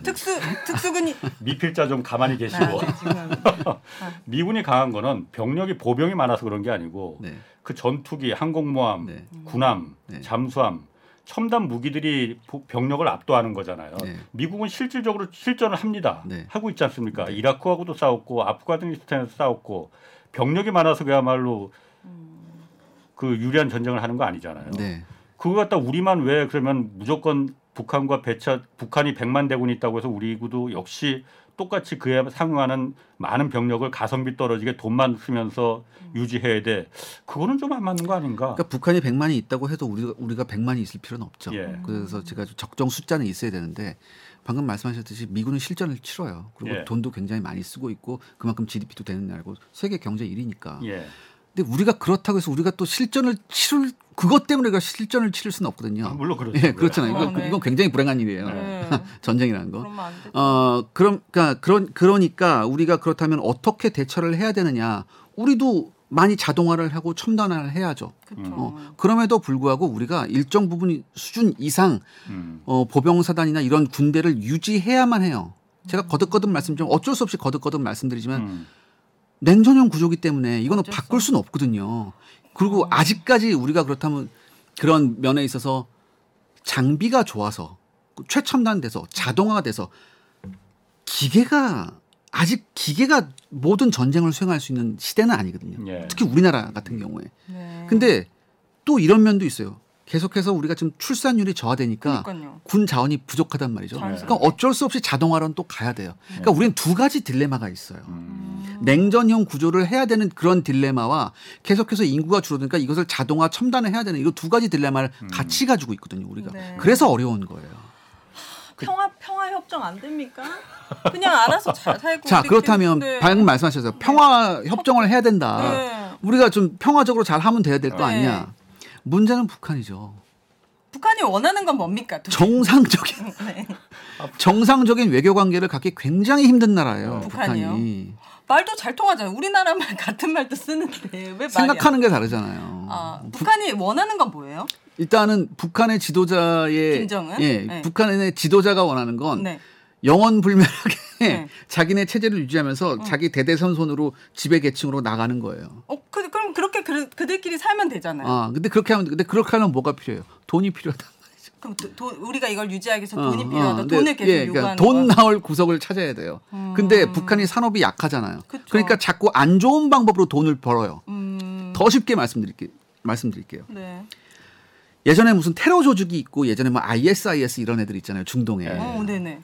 특수 특수군인. 미필자 좀 가만히 계시고 아, 네, 지금 미군이 강한 거는 병력이 보병이 많아서 그런 게 아니고 네. 그 전투기, 항공모함, 네. 군함, 네. 잠수함, 첨단 무기들이 보- 병력을 압도하는 거잖아요. 네. 미국은 실질적으로 실전을 합니다. 네. 하고 있지 않습니까? 이라크하고도 싸웠고 아프가니스탄에서 싸웠고 병력이 많아서 그야말로 그 유리한 전쟁을 하는 거 아니잖아요. 네. 그거 갖다 우리만 왜 그러면 무조건 북한과 배차 북한이 100만 대군이 있다고 해서 우리도 역시 똑같이 그에 상응하는 많은 병력을 가성비 떨어지게 돈만 쓰면서 유지해야 돼. 그거는 좀 안 맞는 거 아닌가? 그러니까 북한이 100만이 있다고 해도 우리가 우리가 100만이 있을 필요는 없죠. 예. 그래서 제가 좀 적정 숫자는 있어야 되는데 방금 말씀하셨듯이 미군은 실전을 치러요. 그리고 예. 돈도 굉장히 많이 쓰고 있고 그만큼 GDP도 되는 나라고 세계 경제 1위니까. 예. 근데 우리가 그렇다고 해서 우리가 또 실전을 치를 그것 때문에 우리가 실전을 치를 수는 없거든요. 아, 물론 그렇죠. 예, 그렇잖아요. 어, 이건, 네. 이건 굉장히 불행한 일이에요. 네. 전쟁이라는 거. 그러면 안 돼. 어, 그럼, 그러니까 그런 그러니까 우리가 그렇다면 어떻게 대처를 해야 되느냐? 우리도 많이 자동화를 하고 첨단화를 해야죠. 그렇죠. 어, 그럼에도 불구하고 우리가 일정 부분 수준 이상 음. 어, 보병사단이나 이런 군대를 유지해야만 해요. 제가 거듭거듭 말씀 좀 어쩔 수 없이 거듭거듭 말씀드리지만 음. 냉전형 구조기 때문에 이거는 바꿀 수는 없거든요. 그리고 아직까지 우리가 그렇다면 그런 면에 있어서 장비가 좋아서 최첨단돼서 자동화가 돼서 기계가 아직 기계가 모든 전쟁을 수행할 수 있는 시대는 아니거든요. 예. 특히 우리나라 같은 경우에. 네. 근데 또 이런 면도 있어요. 계속해서 우리가 지금 출산율이 저하되니까 그러니까요. 군 자원이 부족하단 말이죠. 자연스럽게. 그러니까 어쩔 수 없이 자동화로는 또 가야 돼요. 그러니까 우리는 두 가지 딜레마가 있어요. 음. 냉전형 구조를 해야 되는 그런 딜레마와 계속해서 인구가 줄어드니까 이것을 자동화 첨단을 해야 되는 이두 가지 딜레마를 같이 가지고 있거든요. 우리가 네. 그래서 어려운 거예요. 평화 평화 협정 안 됩니까? 그냥 알아서 잘 살고. 자 그렇다면 네. 방금 말씀하셨어요. 평화 협정을 해야 된다. 네. 우리가 좀 평화적으로 잘 하면 돼야 될거 네. 아니냐. 문제는 북한이죠. 북한이 원하는 건 뭡니까? 두- 정상적인 네. 정상적인 외교 관계를 갖기 굉장히 힘든 나라예요. 북한이요? 북한이 말도 잘 통하잖아요. 우리나라 말 같은 말도 쓰는데 왜? 생각하는 게 다르잖아요. 아, 북한이 원하는 건 뭐예요? 일단은 북한의 지도자의 김정은? 예, 네. 북한의 지도자가 원하는 건 네. 영원 불멸하게 네. 자기네 체제를 유지하면서 자기 대대선손으로 지배 계층으로 나가는 거예요. 어, 그, 그럼 그렇게 그, 그들끼리 살면 되잖아요. 아, 근데 그렇게 하면 근데 그렇게 하면 뭐가 필요해요? 돈이 필요하다. 그럼 도, 도- 우리가 이걸 유지하기 위해서 어, 돈이 어, 필요하다. 근데, 돈을 계속 예, 요구하는 그러니까 돈 거야. 나올 구석을 찾아야 돼요. 근데 북한이 산업이 약하잖아요. 그쵸. 그러니까 자꾸 안 좋은 방법으로 돈을 벌어요. 음, 더 쉽게 말씀드릴게요. 말씀드릴게요. 네. 예전에 무슨 테러 조직이 있고 예전에 뭐 ISIS 이런 애들 있잖아요. 중동에. 어, 네네.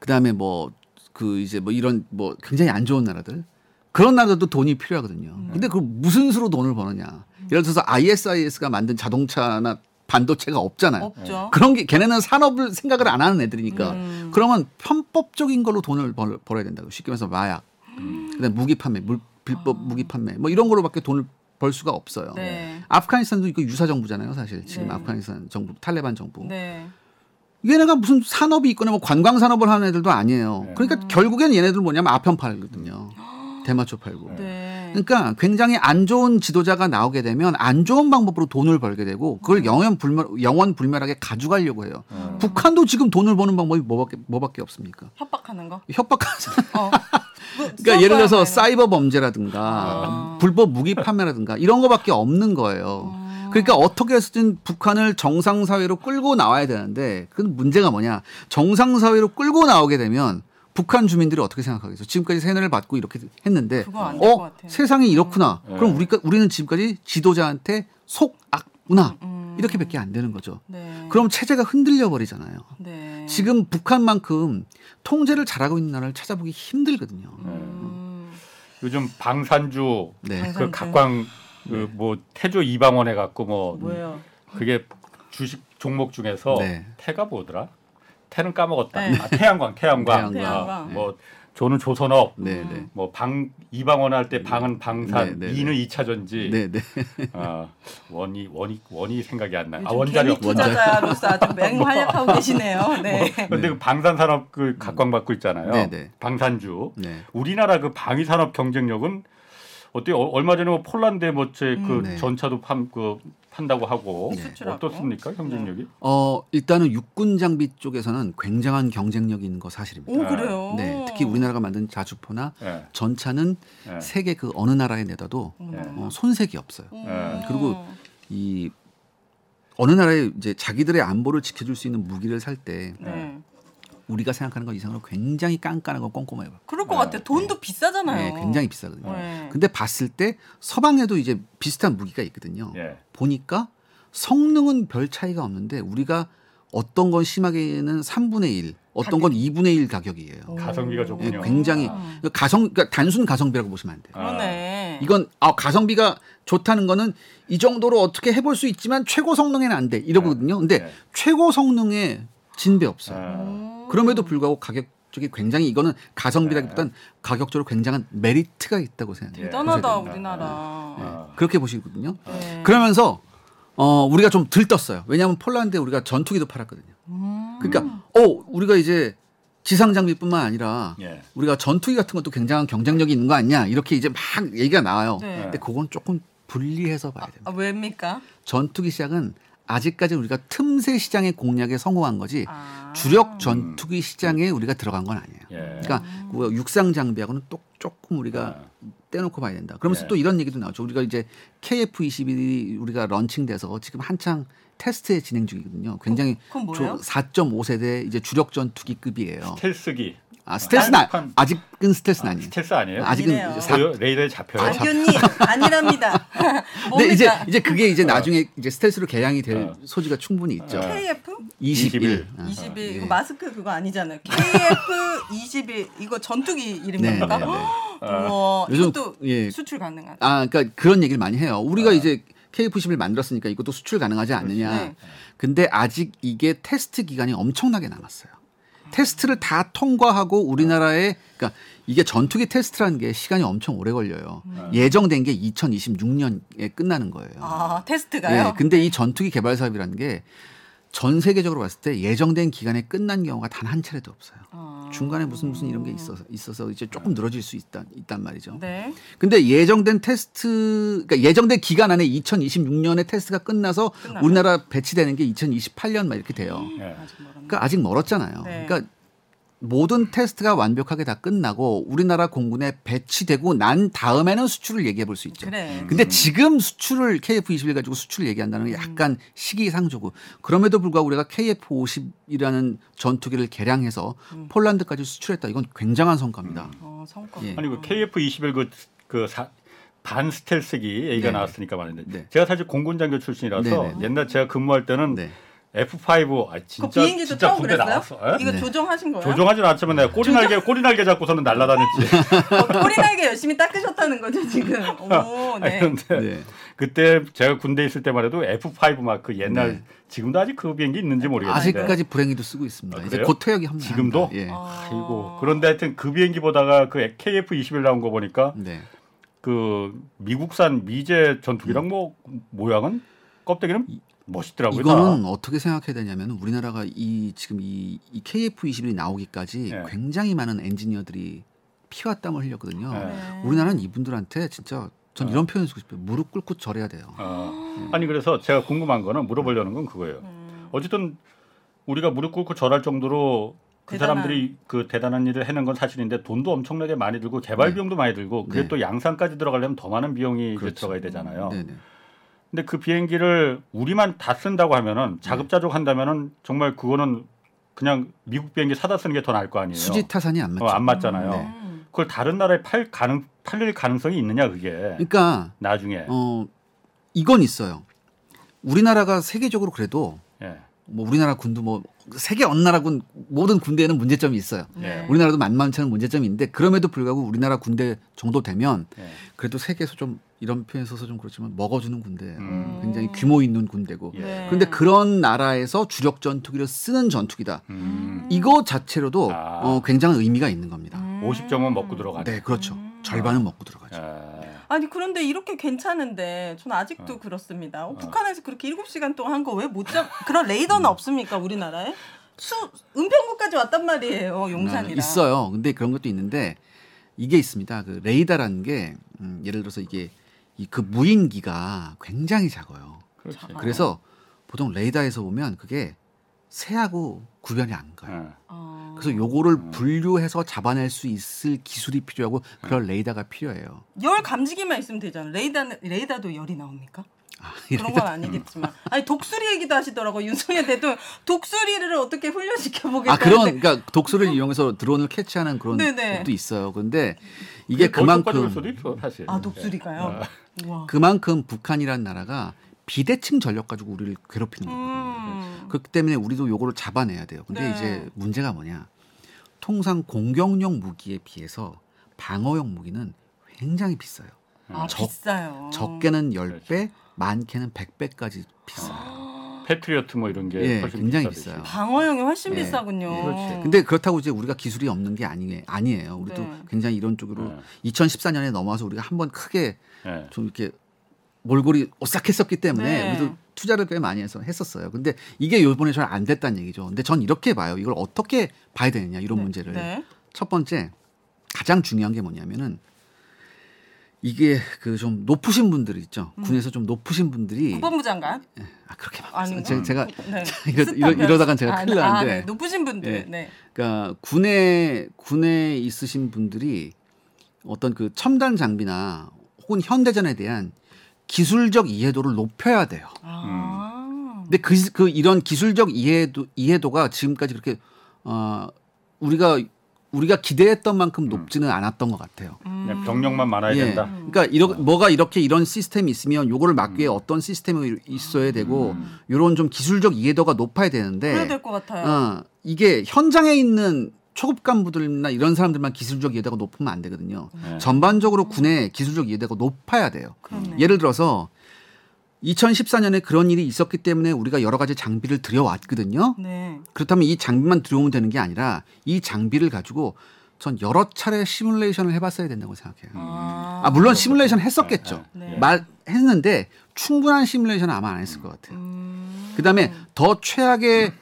그다음에 뭐 그 이제 뭐 이런 뭐 굉장히 안 좋은 나라들 그런 나라들도 돈이 필요하거든요. 음. 근데 그 무슨 수로 돈을 버느냐? 예를 들어서 ISIS가 만든 자동차나 반도체가 없잖아요. 없죠. 그런 게 걔네는 산업을 생각을 안 하는 애들이니까 음. 그러면 편법적인 걸로 돈을 벌, 벌어야 된다고 쉽게 말해서 마약, 그다음 무기 판매, 물, 빌법 무기 판매 뭐 이런 걸로밖에 돈을 벌 수가 없어요. 아. 네. 아프가니스탄도 이거 유사 정부잖아요, 사실 지금 네. 아프가니스탄 정부, 탈레반 정부. 네. 얘네가 무슨 산업이 있거나 뭐 관광 산업을 하는 애들도 아니에요. 네. 그러니까 결국엔 얘네들 뭐냐면 아편 팔거든요. 대마초 팔고. 네. 그러니까 굉장히 안 좋은 지도자가 나오게 되면 안 좋은 방법으로 돈을 벌게 되고 그걸 영원 불멸 영원 불멸하게 가져가려고 해요. 음. 북한도 지금 돈을 버는 방법이 뭐밖에 뭐밖에 없습니까? 협박하는 거. 협박하잖아요. 어. 뭐, 그러니까 예를 들어서 뭐 사이버 범죄라든가 아. 불법 무기 판매라든가 이런 거밖에 없는 거예요. 음. 그러니까 어떻게 해서든 북한을 정상 사회로 끌고 나와야 되는데 그 문제가 뭐냐? 정상 사회로 끌고 나오게 되면 북한 주민들이 어떻게 생각하겠어요? 지금까지 세뇌를 받고 이렇게 했는데 그거 안될것 어 같아요. 세상이 이렇구나. 음. 그럼 우리가 우리는 지금까지 지도자한테 속악구나 음. 이렇게밖에 안 되는 거죠. 네. 그럼 체제가 흔들려 버리잖아요. 네. 지금 북한만큼 통제를 잘하고 있는 나라를 찾아보기 힘들거든요. 음. 요즘 방산주 네. 방산- 그 각광 그 뭐 태조 이방원 해 갖고 뭐 뭐예요? 그게 주식 종목 중에서 네. 태가 뭐더라? 태는 까먹었다. 네. 아, 태양광, 태양광. 태양광. 아. 뭐 조는 조선업. 네, 네. 뭐방 이방원 할 때 방은 방산, 네, 네, 이는 이차 전지. 네, 네. 아, 원이 원이 원이 생각이 안 나. 아, 원자력. 투자자로서 아주 맹활약하고 계시네요. 네. 근데 그 방산 산업 그 각광받고 있잖아요. 네, 네. 방산주. 네. 우리나라 그 방위 산업 경쟁력은 어때? 요 얼마 전에 뭐 폴란드에 뭐그 음, 네. 전차도 판, 그 판다고 하고 네. 어떻습니까 경쟁력이? 어, 일단은 육군 장비 쪽에서는 굉장한 경쟁력이 있는 거 사실입니다. 오 그래요. 네, 특히 우리나라가 만든 자주포나 예. 전차는 예. 세계 그 어느 나라에 내다도 어머나. 어, 손색이 없어요. 음. 예. 그리고 이 어느 나라에 이제 자기들의 안보를 지켜줄 수 있는 무기를 살때 네. 우리가 생각하는 것 이상으로 굉장히 깐깐하고 꼼꼼해요. 그럴 것 네. 같아요. 돈도 비싸잖아요. 네, 굉장히 비싸거든요. 네. 근데 봤을 때 서방에도 이제 비슷한 무기가 있거든요. 예. 보니까 성능은 별 차이가 없는데 우리가 어떤 건 심하게는 3분의 1, 어떤 건 2분의 1 가격이에요. 가성비가 예, 좋군요. 굉장히 아. 가성 그러니까 단순 가성비라고 보시면 안 돼요. 그러네. 이건 아 가성비가 좋다는 거는 이 정도로 어떻게 해볼 수 있지만 최고 성능에는 안 돼 이러거든요. 근데 네. 최고 성능에 진배 없어요. 아, 음. 그럼에도 불구하고 가격 쪽이 굉장히 이거는 가성비라기보단 가격적으로 굉장한 메리트가 있다고 생각해요. 대단하다 네. 우리나라. 아. 그렇게 보시거든요. 네. 그러면서 어 우리가 좀 들떴어요. 왜냐하면 폴란드에 우리가 전투기도 팔았거든요. 음. 그러니까 어 우리가 이제 지상 장비뿐만 아니라 예. 우리가 전투기 같은 것도 굉장한 경쟁력이 있는 거 아니냐 이렇게 이제 막 얘기가 나와요. 네. 근데 그건 조금 분리해서 봐야 됩니다. 아, 왜입니까? 전투기 시장은 아직까지 우리가 틈새 시장의 공략에 성공한 거지 아. 주력 전투기 시장에 우리가 들어간 건 아니에요. 예. 그러니까 그 육상 장비하고는 또 조금 우리가 아. 떼놓고 봐야 된다. 그러면서 예. 또 이런 얘기도 나오죠. 우리가 이제 KF21이 우리가 런칭돼서 지금 한창 테스트에 진행 중이거든요. 굉장히 뭐예요? 4.5세대 이제 주력 전투기급이에요. 스텔스기. 아 스텔스는 아, 아직은 스텔스는 아 니에요. 스텔스 아니에요? 아직은. 사-? 레이더에 잡혀요. 박윤님 아니랍니다. 근데 이제? 이제 그게 이제 나중에 이제 스텔스로 개량이 될 어. 소지가 충분히 있죠. 어. KF 21. 21 예. 이거 마스크 그거 아니잖아요. KF 21 이거 전투기 네, 이름입니까? 네, 네. 우와, 요즘- 이것도 예. 수출 가능한. 아, 그러니까 그런 얘기를 많이 해요. 우리가 어. 이제 KF11 만들었으니까 이것도 수출 가능하지 않느냐. 네. 근데 아직 이게 테스트 기간이 엄청나게 남았어요. 테스트를 다 통과하고 우리나라에 그러니까 이게 전투기 테스트라는 게 시간이 엄청 오래 걸려요. 예정된 게 2026년에 끝나는 거예요. 아 테스트가요? 예, 근데 이 전투기 개발 사업이라는 게 전 세계적으로 봤을 때 예정된 기간에 끝난 경우가 단 한 차례도 없어요. 아. 중간에 무슨 무슨 이런 게 있어서 있어서 이제 조금 늘어질 수 있다 있단 말이죠. 네. 근데 예정된 테스트, 그러니까 예정된 기간 안에 2026년에 테스트가 끝나서 끝나면? 우리나라 배치되는 게 2028년 막 이렇게 돼요. 예. 아직 멀었네. 그러니까 아직 멀었잖아요. 네. 그러니까 모든 테스트가 완벽하게 다 끝나고 우리나라 공군에 배치되고 난 다음에는 수출을 얘기해 볼 수 있죠. 그래. 근데 지금 수출을 KF21 가지고 수출을 얘기한다는 게 약간 시기상조고 그럼에도 불구하고 우리가 KF50이라는 전투기를 개량해서 음. 폴란드까지 수출했다. 이건 굉장한 성과입니다. 어, 성과. 예. 아니 그 KF21 그, 그 사, 반 스텔스기 얘기가 네. 나왔으니까 말인데 네. 제가 사실 공군 장교 출신이라서 네. 옛날 제가 근무할 때는 네. F5 아그 진짜 비행기도 진짜 타고 그랬어요? 나왔어. 예? 이거 네. 조정하신 거예요? 조종하지는 않지만 내가 꼬리 날개 꼬리 날개 잡고서는 날아다녔지. 어, 꼬리 날개 열심히 닦으셨다는 거죠 지금. 오, 아니, 네. 그런데 네. 그때 제가 군대 에 있을 때만 해도 F5 막 그 옛날 네. 지금도 아직 그 비행기 있는지 모르겠는데 아직까지 불행히도 쓰고 있습니다. 아, 이제? 곧 퇴역이 합니다. 지금도? 예. 아. 아이고 그런데 하여튼 그 비행기 보다가 그 KF21 나온 거 보니까 네. 그 미국산 미제 전투기랑 뭐 모양은 껍데기는 멋있더라고요. 이거는 다. 어떻게 생각해야 되냐면 우리나라가 이 지금 이, 이 KF21이 나오기까지 네. 굉장히 많은 엔지니어들이 피와 땀을 흘렸거든요. 네. 네. 우리나라는 이분들한테 진짜 전 어. 이런 표현 쓰고 싶어요. 무릎 꿇고 절해야 돼요. 어. 아니 그래서 제가 궁금한 거는 물어보려는 건 그거예요. 음. 어쨌든 우리가 무릎 꿇고 절할 정도로 그 대단한. 사람들이 그 대단한 일을 해낸 건 사실인데 돈도 엄청나게 많이 들고 개발 네. 비용도 많이 들고 그게 네. 또 양산까지 들어가려면 더 많은 비용이 그렇죠. 들어가야 되잖아요. 네네. 근데 그 비행기를 우리만 다 쓴다고 하면은 자급자족 한다면은 정말 그거는 그냥 미국 비행기 사다 쓰는 게 더 나을 거 아니에요. 수지 타산이 안 맞죠. 어, 안 맞잖아요. 네. 음. 그걸 다른 나라에 팔 가능 팔릴 가능성이 있느냐 그게 그러니까 나중에 어 이건 있어요. 우리나라가 세계적으로 그래도 예. 뭐 우리나라 군도 뭐 세계 어느 나라 군 모든 군대에는 문제점이 있어요. 예. 우리나라도 만만치 않은 문제점이 있는데 그럼에도 불구하고 우리나라 군대 정도 되면 예. 그래도 세계에서 좀 이런 표현 써서 좀 그렇지만 먹어주는 군대예요. 음. 굉장히 규모 있는 군대고. 예. 네. 그런데 그런 나라에서 주력 전투기를 쓰는 전투기다. 음. 이거 자체로도 아. 어, 굉장한 의미가 있는 겁니다. 음. 50점은 먹고 들어가네. 네, 그렇죠. 음. 절반은 먹고 들어가죠. 예. 아니 그런데 이렇게 괜찮은데 전 아직도 그렇습니다. 어, 북한에서 그렇게 7시간 동안 한 거 왜 못 잡? 그런 레이더는 없습니까 우리나라에? 수 은평구까지 왔단 말이에요 용산이랑. 아, 있어요. 근데 그런 것도 있는데 이게 있습니다. 그 레이더라는 게 음, 예를 들어서 이게 이 그 무인기가 굉장히 작아요. 그렇지. 그래서 보통 레이더에서 보면 그게 새하고 구별이 안 가요. 예. 어. 그래서 요거를 분류해서 잡아낼 수 있을 기술이 필요하고 그런 레이더가 필요해요. 열 감지기만 있으면 되잖아. 레이더는 레이더도 열이 나옵니까? 아, 그런 건 아니겠지만. 아니 독수리 얘기도 하시더라고 윤석열 대통령 독수리를 어떻게 훈련시켜 보겠다. 아 그런 그러니까 독수리를 이용해서 드론을 캐치하는 그런 네네. 것도 있어요. 근데 이게 그만큼. 아 독수리가요. 우와. 그만큼 북한이라는 나라가 비대칭 전력 가지고 우리를 괴롭히는 거거든요. 음. 그렇기 때문에 우리도 요거를 잡아내야 돼요. 근데 네. 이제 문제가 뭐냐? 통상 공격용 무기에 비해서 방어용 무기는 굉장히 비싸요. 아 적- 비싸요. 적게는 그렇죠. 10배, 많게는 100배까지 비싸요. 패트리어트 뭐 이런 게 예, 훨씬 굉장히 비싸듯이. 비싸요. 방어용이 훨씬 네. 비싸군요. 그렇지. 근데 그렇다고 이제 우리가 기술이 없는 게 아니, 아니에요. 우리도 네. 굉장히 이런 쪽으로 네. 2014년에 넘어와서 우리가 한번 크게 예. 좀 이렇게 몰골이 오싹했었기 때문에 네. 우리도 투자를 꽤 많이 해서 했었어요. 근데 이게 요번에 잘 안 됐다는 얘기죠. 근데 전 이렇게 봐요. 이걸 어떻게 봐야 되느냐 이런 네. 문제를. 네. 첫 번째 가장 중요한 게 뭐냐면은 이게 그 좀 높으신 분들 있죠. 군에서 좀 높으신 분들이 국방부 장관 아 그렇게 막 아닌가? 제가, 제가 네. 이러, 이러, 별- 이러 다간 제가 아, 큰일 아, 나는데 네. 높으신 분들. 예. 네. 그러니까 군에 군에 있으신 분들이 어떤 그 첨단 장비나 혹은 현대전에 대한 기술적 이해도를 높여야 돼요. 아. 근데 그, 그 이런 기술적 이해도 이해도가 지금까지 그렇게 어 우리가 우리가 기대했던 만큼 높지는 않았던 것 같아요. 그냥 병력만 많아야 예. 된다. 그러니까 이러, 뭐가 이렇게 이런 시스템이 있으면 요거를 막기 위해 어떤 시스템이 있어야 되고 요런 좀 기술적 이해도가 높아야 그래야 되는데 될것 같아요. 어, 이게 현장에 있는 초급 간부들이나 이런 사람들만 기술적 이해도가 높으면 안 되거든요. 예. 전반적으로 군의 기술적 이해도가 높아야 돼요. 그렇네. 예를 들어서 2014년에 그런 일이 있었기 때문에 우리가 여러 가지 장비를 들여왔거든요. 네. 그렇다면 이 장비만 들여오면 되는 게 아니라 이 장비를 가지고 전 여러 차례 시뮬레이션을 해봤어야 된다고 생각해요. 아, 아 물론 시뮬레이션 했었겠죠. 네. 말 했는데 충분한 시뮬레이션은 아마 안 했을 것 같아요. 음. 그다음에 더 최악의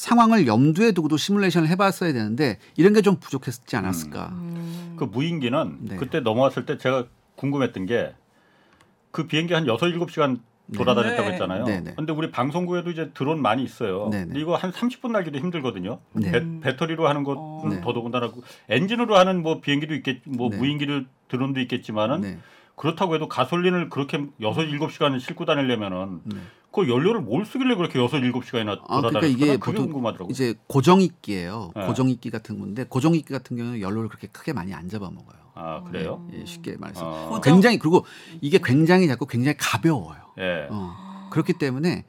상황을 염두에 두고도 시뮬레이션을 해봤어야 되는데 이런 게 좀 부족했지 않았을까. 음. 그 무인기는 네. 그때 넘어왔을 때 제가 궁금했던 게 그 비행기 한 6, 7시간 돌아다녔다고 네. 했잖아요. 네, 네. 근데 우리 방송국에도 이제 드론 많이 있어요. 네, 네. 근데 이거 한 30분 날기도 힘들거든요. 네. 배, 배터리로 하는 것은 어. 네. 더더군다나 그 엔진으로 하는 뭐 비행기도 있겠 뭐 네. 무인기를 드론도 있겠지만은 네. 그렇다고 해도 가솔린을 그렇게 6, 7시간을 싣고 다니려면은 네. 그 연료를 뭘 쓰길래 그렇게 6, 7시간이나 아, 그러니까? 이게 그게 보통 궁금하더라고요. 이제 고정익기예요. 네. 고정익기 같은 건데 고정익기 같은 경우는 연료를 그렇게 크게 많이 안 잡아먹어요. 아, 그래요? 예, 쉽게 말해서 어. 고정- 굉장히 그리고 이게 굉장히 작고 굉장히 가벼워요. 예. 어. 그렇기 때문에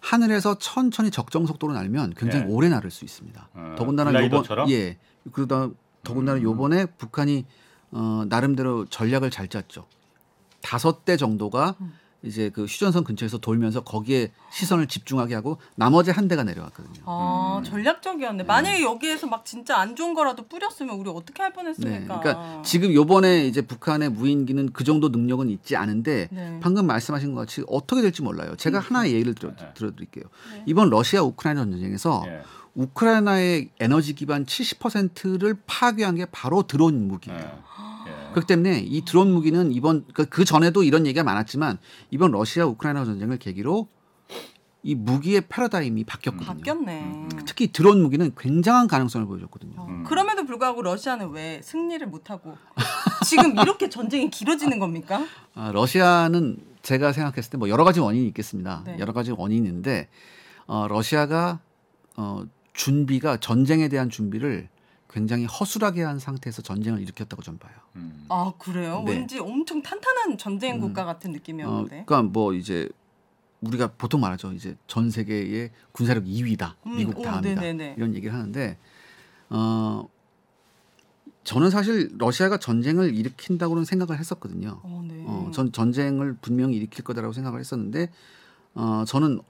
하늘에서 천천히 적정 속도로 날면 굉장히 예. 오래 날을 수 있습니다. 어, 더군다나 요번? 예 그러다 더군다나 음. 요번에 북한이 어, 나름대로 전략을 잘 짰죠. 다섯 대 정도가 음. 이제 그 휴전선 근처에서 돌면서 거기에 시선을 집중하게 하고 나머지 한 대가 내려왔거든요. 아 전략적이었네. 만약에 여기에서 막 진짜 안 좋은 거라도 뿌렸으면 우리 어떻게 할 네, 뻔했습니까? 그러니까 지금 요번에 이제 북한의 무인기는 그 정도 능력은 있지 않은데 네. 방금 말씀하신 것 같이 어떻게 될지 몰라요. 제가 하나의 예를 들어, 네. 들어 드릴게요. 네. 이번 러시아 우크라이나 전쟁에서 예. 우크라이나의 에너지 기반 70%를 파괴한 게 바로 드론 무기예요. 그렇기 때문에 이 드론 무기는 이번 그, 그 전에도 이런 얘기가 많았지만 이번 러시아 우크라이나 전쟁을 계기로 이 무기의 패러다임이 바뀌었거든요. 바뀌었네. 음. 특히 드론 무기는 굉장한 가능성을 보여줬거든요. 어, 음. 그럼에도 불구하고 러시아는 왜 승리를 못하고 지금 이렇게 전쟁이 길어지는 겁니까? 아, 러시아는 제가 생각했을 때 뭐 여러 가지 원인이 있겠습니다. 네. 여러 가지 원인이 있는데 어, 러시아가 어, 준비가 전쟁에 대한 준비를 굉장히 허술하게 한 상태에서 전쟁을 일으켰다고 좀 봐요. 음. 아 그래요? 네. 왠지 엄청 탄탄한 전쟁 음. 국가 같은 어, 느낌이었는데. 그러니까 뭐 이제 우리가 보통 말하죠. 이제 전 세계의 군사력 2위다. 음, 미국 오, 다음이다. 네네네. 이런 얘기를 하는데 어 저는 사실 러시아가 전쟁을 일으킨다고는 생각을 했었거든요. 어, 네. 어, 전 전쟁을 분명히 일으킬 거다라고 생각을 했었는데 어, 저는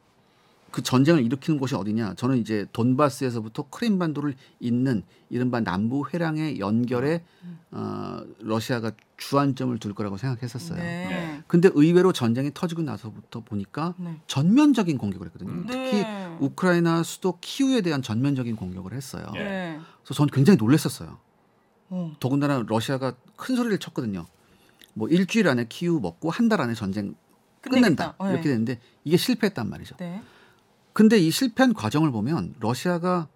그 전쟁을 일으키는 곳이 어디냐? 저는 이제 돈바스에서부터 크림반도를 잇는 이른바 남부 회랑의 연결에 어, 러시아가 주안점을 둘 거라고 생각했었어요. 네. 근데 의외로 전쟁이 터지고 나서부터 보니까 네. 전면적인 공격을 했거든요. 음. 특히 네. 우크라이나 수도 키우에 대한 전면적인 공격을 했어요. 예. 네. 그래서 저는 굉장히 놀랐었어요. 어. 더군다나 러시아가 큰 소리를 쳤거든요. 뭐 일주일 안에 키우 먹고 한 달 안에 전쟁 끝낸다 끝내겠다. 이렇게 네. 됐는데 이게 실패했단 말이죠. 네. 근데 이 실패한 과정을 보면 러시아가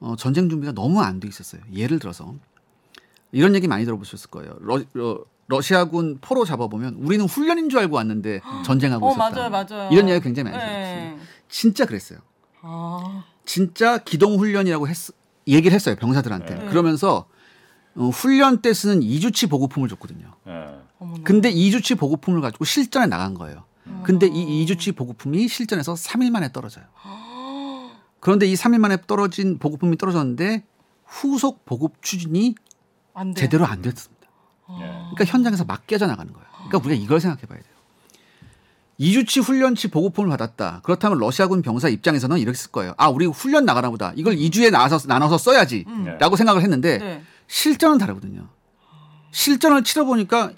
어, 전쟁 준비가 너무 안 돼 있었어요. 예를 들어서 이런 얘기 많이 들어보셨을 거예요. 러, 러, 러시아군 포로 잡아보면 우리는 훈련인 줄 알고 왔는데 전쟁하고 어 있었다. 맞아요 맞아요. 이런 얘기 굉장히 많이 들었어요. 네. 진짜 그랬어요. 아. 진짜 기동 훈련이라고 했, 얘기를 했어요 병사들한테. 네. 그러면서 어, 훈련 때 쓰는 이주치 보급품을 줬거든요. 예. 어머나. 근데 이주치 보급품을 가지고 실전에 나간 거예요. 음. 근데 이 이주치 보급품이 실전에서 3일 만에 떨어져요. 그런데 이 3일 만에 떨어진 보급품이 떨어졌는데 후속 보급 추진이 안 돼. 제대로 안 됐습니다. 예. 그러니까 현장에서 막 깨져 나가는 거예요. 그러니까 우리가 이걸 생각해 봐야 돼요. 이주치 훈련치 보급품을 받았다. 그렇다면 러시아군 병사 입장에서는 이렇게 쓸 거예요. 아, 우리 훈련 나가나 보다. 이걸 2주에 나눠서, 나눠서 써야지. 네. 라고 생각을 했는데 네. 실전은 다르거든요. 실전을 치러보니까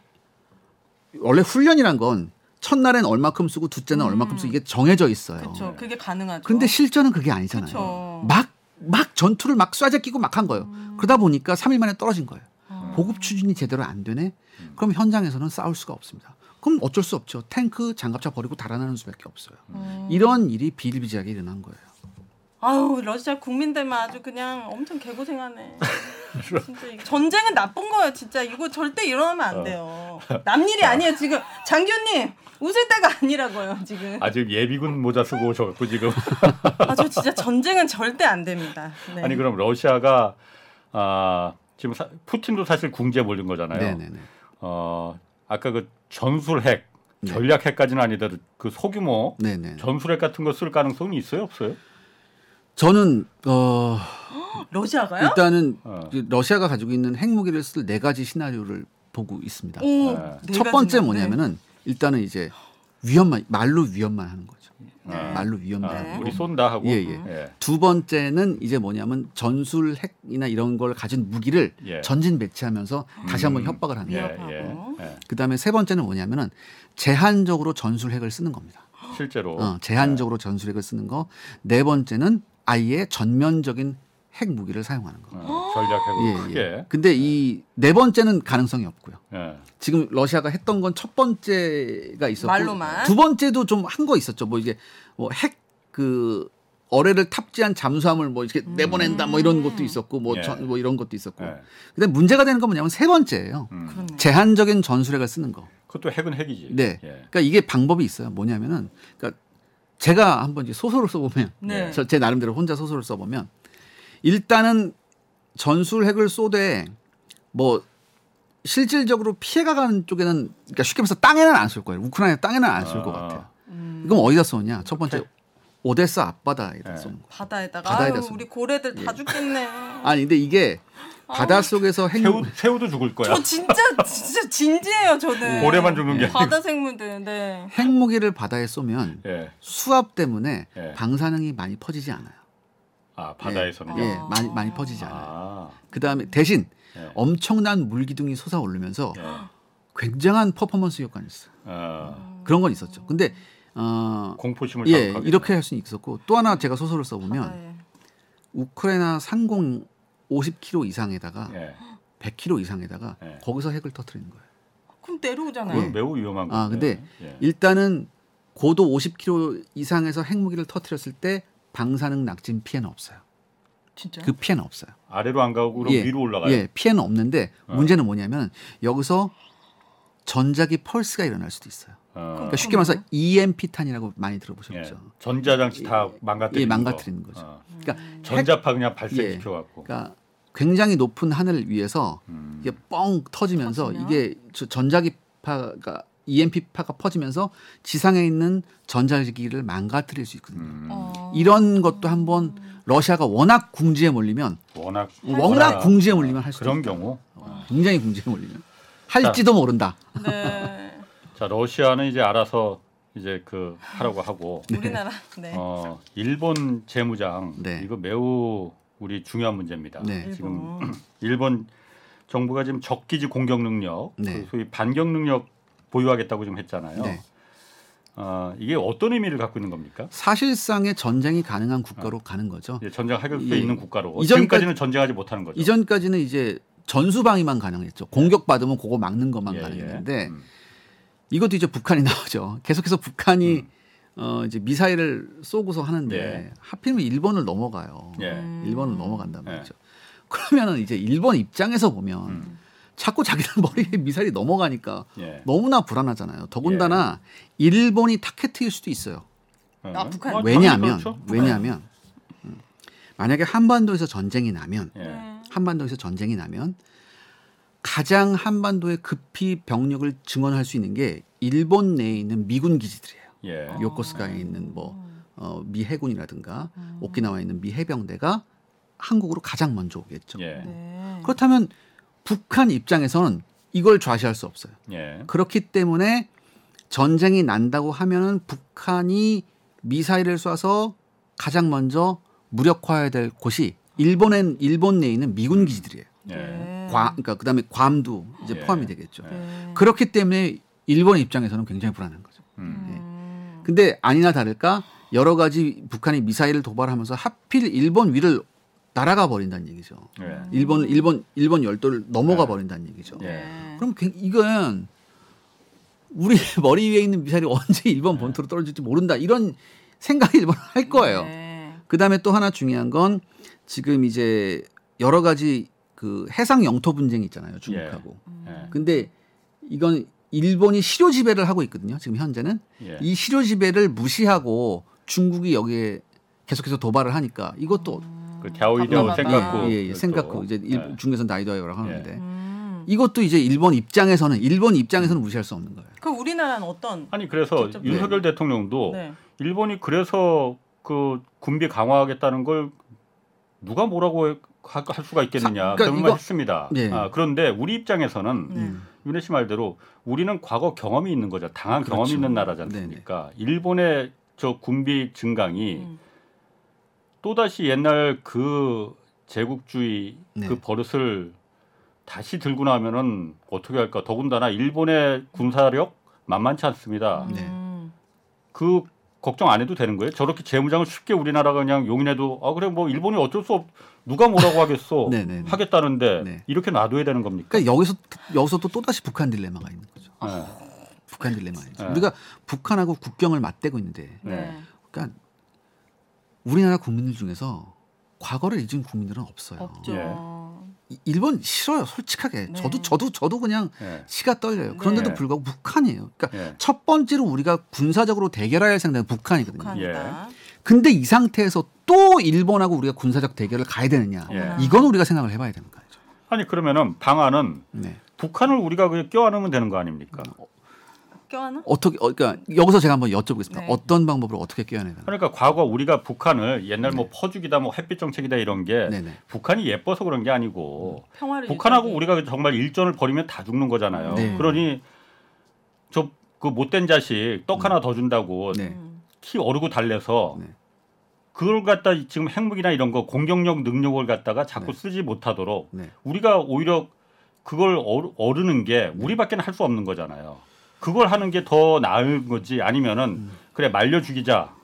원래 훈련이란 건 첫날엔 얼마큼 쓰고 둘째는 얼마큼 쓰고 이게 정해져 있어요. 그렇죠. 그게 가능하죠. 근데 실전은 그게 아니잖아요. 그쵸. 막, 막 전투를 막 쏴재 끼고 막 한 거예요. 음. 그러다 보니까 3일 만에 떨어진 거예요. 아. 보급 추진이 제대로 안 되네? 그럼 현장에서는 싸울 수가 없습니다. 그럼 어쩔 수 없죠. 탱크, 장갑차 버리고 달아나는 수밖에 없어요. 음. 이런 일이 비일비재하게 일어난 거예요. 아유 러시아 국민들만 아주 그냥 엄청 개고생하네. 진짜 이게 전쟁은 나쁜 거예요, 진짜 이거 절대 일어나면 안 돼요. 남 일이 아니에요 지금 장교님 웃을 때가 아니라고요 지금. 아 지금 예비군 모자 쓰고 오셔갖고 지금 아 저 진짜 전쟁은 절대 안 됩니다. 네. 아니 그럼 러시아가 아 지금 사- 푸틴도 사실 궁지에 몰린 거잖아요. 네네네. 어 아까 그 전술핵 네. 전략핵까지는 아니더라도 그 소규모 네네. 전술핵 같은 거 쓸 가능성이 있어요, 없어요? 저는 어 러시아가요? 일단은 어. 그 러시아가 가지고 있는 핵무기를 쓸 네 가지 시나리오를 보고 있습니다. 오, 네. 네첫 번째 가지나? 뭐냐면은 일단은 이제 위험만 말로 위험만 하는 거죠. 네. 말로 위험만 아, 하는 우리 거. 쏜다 하고 예, 예. 예. 두 번째는 이제 뭐냐면 전술 핵이나 이런 걸 가진 무기를 예. 전진 배치하면서 다시 한번 음. 협박을 하는 예, 거예요. 위협하고. 예, 예. 그다음에 세 번째는 뭐냐면은 제한적으로 전술 핵을 쓰는 겁니다. 실제로 어, 제한적으로 전술 핵을 쓰는 거. 네 번째는 아예 전면적인 핵 무기를 사용하는 거. 어, 전략핵을 예, 크게 예. 근데 이 네 번째는 가능성이 없고요. 예. 지금 러시아가 했던 건 첫 번째가 있었고 말로만. 두 번째도 좀 한 거 있었죠. 뭐 이게 뭐 핵그 어뢰를 탑재한 잠수함을 뭐 이렇게 내보낸다 뭐 이런 것도 있었고 뭐, 예. 전- 뭐 이런 것도 있었고. 예. 근데 문제가 되는 건 뭐냐면 세 번째예요. 음. 제한적인 전술핵을 쓰는 거. 그것도 핵은 핵이지. 네. 예. 그러니까 이게 방법이 있어요. 뭐냐면은 그러니까 제가 한번 이제 소설을 써보면 네. 저제 나름대로 혼자 소설을 써보면 일단은 전술 핵을 쏘되 뭐 실질적으로 피해가 가는 쪽에는 그러니까 쉽게 말해서 땅에는 안 쏠 거예요. 우크라이나 땅에는 안 쏠것 아. 같아요. 음, 그럼 어디다 쏘냐? 첫 번째 오데사 앞바다에다 네. 쏘는 거. 바다에다가 바다에다 아유, 쏘는 우리 고래들 다 죽겠네. 아니 근데 이게 바다 속에서 핵 새우 새우도 죽을 거야. 저 진짜 진짜 진지해요 저는. 고래만 죽는 게 아니고. 바다 생물들. 네. 핵무기를 바다에 쏘면 예. 수압 때문에 예. 방사능이 많이 퍼지지 않아요. 아 바다에서는. 예, 아. 많이 많이 퍼지지 않아요. 아. 그다음에 대신 예. 엄청난 물기둥이 솟아오르면서 예. 굉장한 퍼포먼스 효과가 있어요. 어, 그런 건 있었죠. 근데 어, 공포심을 예. 이렇게 할 수는 있었고 또 하나 제가 소설을 써보면 바다에. 우크라이나 상공 50km 이상에다가 예. 100km 이상에다가 예. 거기서 핵을 터트리는 거예요. 그럼 내려오잖아요. 그건 예. 매우 위험한 거. 아, 근데 예. 일단은 고도 50km 이상에서 핵무기를 터트렸을 때 방사능 낙진 피해는 없어요. 진짜. 그 피해는 없어요. 아래로 안 가고 그럼 예, 위로 올라가요. 예, 피해는 없는데 어. 문제는 뭐냐면 여기서 전자기 펄스가 일어날 수도 있어요. 어, 그러니까 쉽게 말해서 EMP 탄이라고 많이 예. 들어보셨죠. 전자장치 다 망가뜨리는 예, 망가뜨리는 거. 거죠. 어. 그러니까 전자파 그냥 발생시켜 갖고. 그러니까 굉장히 높은 하늘 위에서 음. 이게 뻥 터지면서 터지면? 이게 저 전자기파가 EMP파가 퍼지면서 지상에 있는 전자기기를 망가뜨릴 수 있거든요. 음, 어. 이런 것도 한번 러시아가 워낙 궁지에 몰리면 워낙 워낙 궁지에 몰리면 할 수도 그런 있다. 경우 어, 굉장히 궁지에 몰리면 할지도 모른다. 네. 자 러시아는 이제 알아서 이제 그 하라고 하고 우리나라 네. 어 일본 재무장 네. 이거 매우 우리 중요한 문제입니다. 네. 지금 일본. 일본 정부가 지금 적기지 공격 능력, 네. 그 소위 반격 능력 보유하겠다고 지금 했잖아요. 네. 어, 이게 어떤 의미를 갖고 있는 겁니까? 사실상의 전쟁이 가능한 국가로 가는 거죠. 이제 전쟁할 수 예. 있는 국가로 이전까지- 지금까지 는 전쟁하지 못하는 거죠. 이전까지는 이제 전수방위만 가능했죠. 공격 받으면 그거 막는 것만 예, 가능했는데 예. 음. 이것도 이제 북한이 나오죠. 계속해서 북한이 음. 어 이제 미사일을 쏘고서 하는데 예. 하필이면 일본을 넘어가요. 예. 음. 일본을 넘어간단 예. 말이죠. 그러면은 이제 일본 입장에서 보면 음. 자꾸 자기들 머리에 미사일이 넘어가니까 예. 너무나 불안하잖아요. 더군다나 일본이 타켓일 수도 있어요. 아, 북한. 어, 왜냐하면 그렇죠. 왜냐하면 음, 만약에 한반도에서 전쟁이 나면 예. 네. 한반도에서 전쟁이 나면 가장 한반도에 급히 병력을 증원할 수 있는 게 일본 내에 있는 미군 기지들이에요. 예. 요코스카에 있는 뭐 어, 미 해군이라든가 음. 오키나와에 있는 미 해병대가 한국으로 가장 먼저 오겠죠. 예. 네. 그렇다면 북한 입장에서는 이걸 좌시할 수 없어요. 예. 그렇기 때문에 전쟁이 난다고 하면은 북한이 미사일을 쏴서 가장 먼저 무력화해야 될 곳이 일본엔 일본 내에 있는 미군 기지들이에요. 예. 네. 과, 그러니까 그다음에 괌도 이제 예. 포함이 되겠죠. 네. 그렇기 때문에 일본 입장에서는 굉장히 불안한 거죠. 음. 음. 근데 아니나 다를까 여러 가지 북한이 미사일을 도발하면서 하필 일본 위를 날아가 버린다는 얘기죠. 예. 일본 일본 일본 열도를 넘어가 네. 버린다는 얘기죠. 예. 네. 그럼 굉- 이건 우리 머리 위에 있는 미사일이 언제 일본 본토로 떨어질지 모른다 이런 생각이 일본 할 거예요. 네. 그다음에 또 하나 중요한 건 지금 이제 여러 가지 그 해상 영토 분쟁이 있잖아요 중국하고. 예. 근데 이건 일본이 실효 지배를 하고 있거든요. 지금 현재는 예. 이 실효 지배를 무시하고 중국이 여기에 계속해서 도발을 하니까 이것도 그 답답하다. 생각고 예, 예, 생각고 이제 일, 예. 중국에서 나이도하라고 예. 하는데 음. 이것도 이제 일본 입장에서는 일본 입장에서는 무시할 수 없는 거예요. 그 우리나라는 어떤? 아니 그래서 직접- 윤석열 대통령도 네. 일본이 그래서 그 군비 강화하겠다는 걸 누가 뭐라고 할 수가 있겠느냐 사- 그러니까 그런 말 했습니다. 예. 아, 그런데 우리 입장에서는 네. 음. 윤혜 씨 말대로 우리는 과거 경험이 있는 거죠. 당한 그렇죠. 경험이 있는 나라지 않습니까? 일본의 저 군비 증강이 음. 또다시 옛날 그 제국주의 네. 그 버릇을 다시 들고 나면은 어떻게 할까? 더군다나 일본의 군사력 만만치 않습니다. 네. 음. 그 걱정 안 해도 되는 거예요? 저렇게 재무장을 쉽게 우리나라가 그냥 용인해도 아 그래 뭐 일본이 어쩔 수 없 누가 뭐라고 하겠어 네, 네, 네. 하겠다는데 네. 이렇게 놔둬야 되는 겁니까? 그러니까 여기서 여기서 또 또다시 북한 딜레마가 있는 거죠. 네. 북한 딜레마죠. 네. 우리가 북한하고 국경을 맞대고 있는데, 네. 그러니까 우리나라 국민들 중에서 과거를 잊은 국민들은 없어요. 없죠. 예. 이- 일본 싫어요, 솔직하게. 네. 저도 저도 저도 그냥 네. 치가 떨려요. 그런데도 네. 불구하고 북한이에요. 그러니까 예. 첫 번째로 우리가 군사적으로 대결해야 할 상대는 북한이거든요. 북한이다. 근데 이 상태에서 또 일본하고 우리가 군사적 대결을 가야 되느냐? 예. 이건 우리가 생각을 해봐야 되는 거죠. 아니 그러면은 방안은 네. 북한을 우리가 그냥 껴안으면 되는 거 아닙니까? 껴안아? 어떻게 어, 그러니까 여기서 제가 한번 여쭤보겠습니다. 네. 어떤 방법으로 어떻게 껴안해야 되나? 그러니까 과거 우리가 북한을 옛날 뭐 퍼주기다 뭐 햇빛 정책이다 이런 게 네네. 북한이 예뻐서 그런 게 아니고 평화를 북한하고 유지하기. 우리가 정말 일전을 벌이면 다 죽는 거잖아요. 네. 그러니 저 그 못된 자식 떡 하나 더 준다고 네. 음. 키 어르고 달래서 네. 그걸 갖다 지금 핵무기나 이런 거 공격력 능력을 갖다가 자꾸 네. 쓰지 못하도록 네. 우리가 오히려 그걸 어르, 어르는 게 우리밖에는 할 수 없는 거잖아요. 그걸 하는 게 더 나은 거지 아니면은 음. 그래 말려 죽이자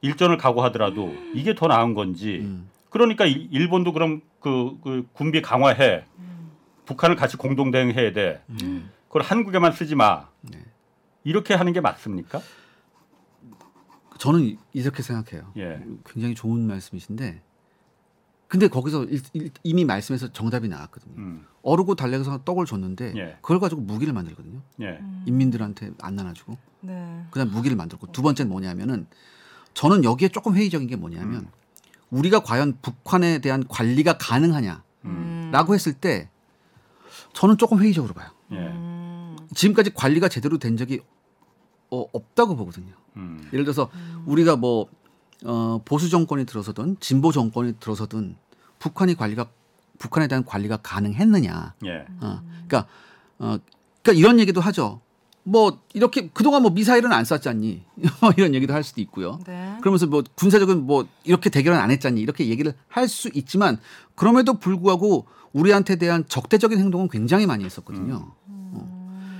일전을 각오하더라도 이게 더 나은 건지 음. 그러니까 일- 일본도 그럼 그, 그 군비 강화해 음. 북한을 같이 공동 대응해야 돼 음. 그걸 한국에만 쓰지 마 네. 이렇게 하는 게 맞습니까? 저는 이- 이렇게 생각해요. 예. 굉장히 좋은 말씀이신데, 근데 거기서 일- 일- 이미 말씀에서 정답이 나왔거든요. 음. 어르고 달래서 떡을 줬는데 예. 그걸 가지고 무기를 만들거든요. 예. 음. 인민들한테 안 나눠주고 네. 그다음 무기를 만들고 두 번째는 뭐냐면은 저는 여기에 조금 회의적인 게 뭐냐면 음. 우리가 과연 북한에 대한 관리가 가능하냐라고 음. 음. 했을 때 저는 조금 회의적으로 봐요. 예. 음. 지금까지 관리가 제대로 된 적이 어, 없다고 보거든요. 음. 예를 들어서 우리가 뭐 어, 보수 정권이 들어서든 진보 정권이 들어서든 북한이 관리가 북한에 대한 관리가 가능했느냐. 예. 어, 그러니까 어, 그러니까 이런 얘기도 하죠. 뭐 이렇게 그동안 뭐 미사일은 안 쐈잖니 뭐 이런 얘기도 할 수도 있고요. 네. 그러면서 뭐 군사적인 뭐 이렇게 대결은 안 했잖니 이렇게 얘기를 할 수 있지만 그럼에도 불구하고 우리한테 대한 적대적인 행동은 굉장히 많이 했었거든요. 어.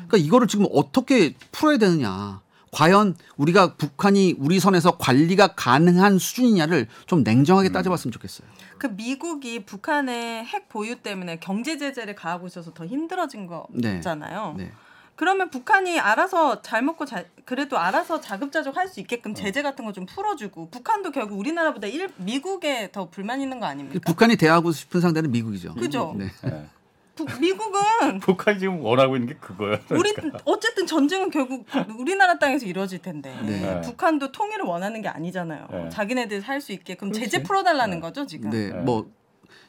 그러니까 이거를 지금 어떻게 풀어야 되느냐. 과연 우리가 북한이 우리 선에서 관리가 가능한 수준이냐를 좀 냉정하게 따져봤으면 좋겠어요. 그 미국이 북한의 핵 보유 때문에 경제 제재를 가하고 있어서 더 힘들어진 네. 거잖아요. 네. 그러면 북한이 알아서 잘 먹고 잘 그래도 알아서 자급자족 할 수 있게끔 제재 같은 거 좀 풀어주고 북한도 결국 우리나라보다 일, 미국에 더 불만 있는 거 아닙니까? 북한이 대하고 싶은 상대는 미국이죠. 그죠? 네. 예. 북- 미국은 북한이 지금 원하고 있는 게 그거예요. 우리 어쨌든 전쟁은 결국 우리나라 땅에서 이루어질 텐데 네. 북한도 통일을 원하는 게 아니잖아요. 네. 자기네들 살 수 있게 그럼 제재 그렇지. 풀어달라는 거죠 지금. 네. 네. 뭐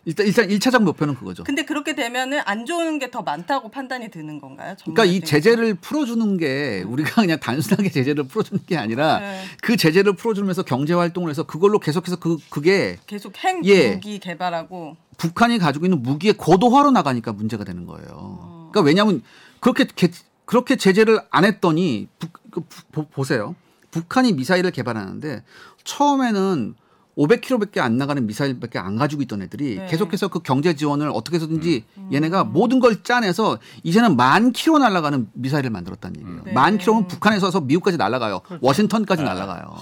일단 일단 일차적 목표는 그거죠. 근데 그렇게 되면은 안 좋은 게 더 많다고 판단이 드는 건가요? 그러니까 이 제재를 풀어주는 게 우리가 그냥 단순하게 제재를 풀어주는 게 아니라 네. 그 제재를 풀어주면서 경제 활동을 해서 그걸로 계속해서 그 그게 계속 핵 예. 무기 개발하고 북한이 가지고 있는 무기의 고도화로 나가니까 문제가 되는 거예요. 그러니까 왜냐하면 그렇게 개- 그렇게 제재를 안 했더니 북, 그 부- 보, 보세요. 북한이 미사일을 개발하는데 처음에는 500km밖에 안 나가는 미사일밖에 안 가지고 있던 애들이 네. 계속해서 그 경제 지원을 어떻게 해서든지 얘네가 모든 걸 짜내서 이제는 만 킬로 날아가는 미사일을 만들었다는 얘기예요. 네. 만 킬로면 북한에서 서 미국까지 날아가요. 워싱턴까지 날아가요.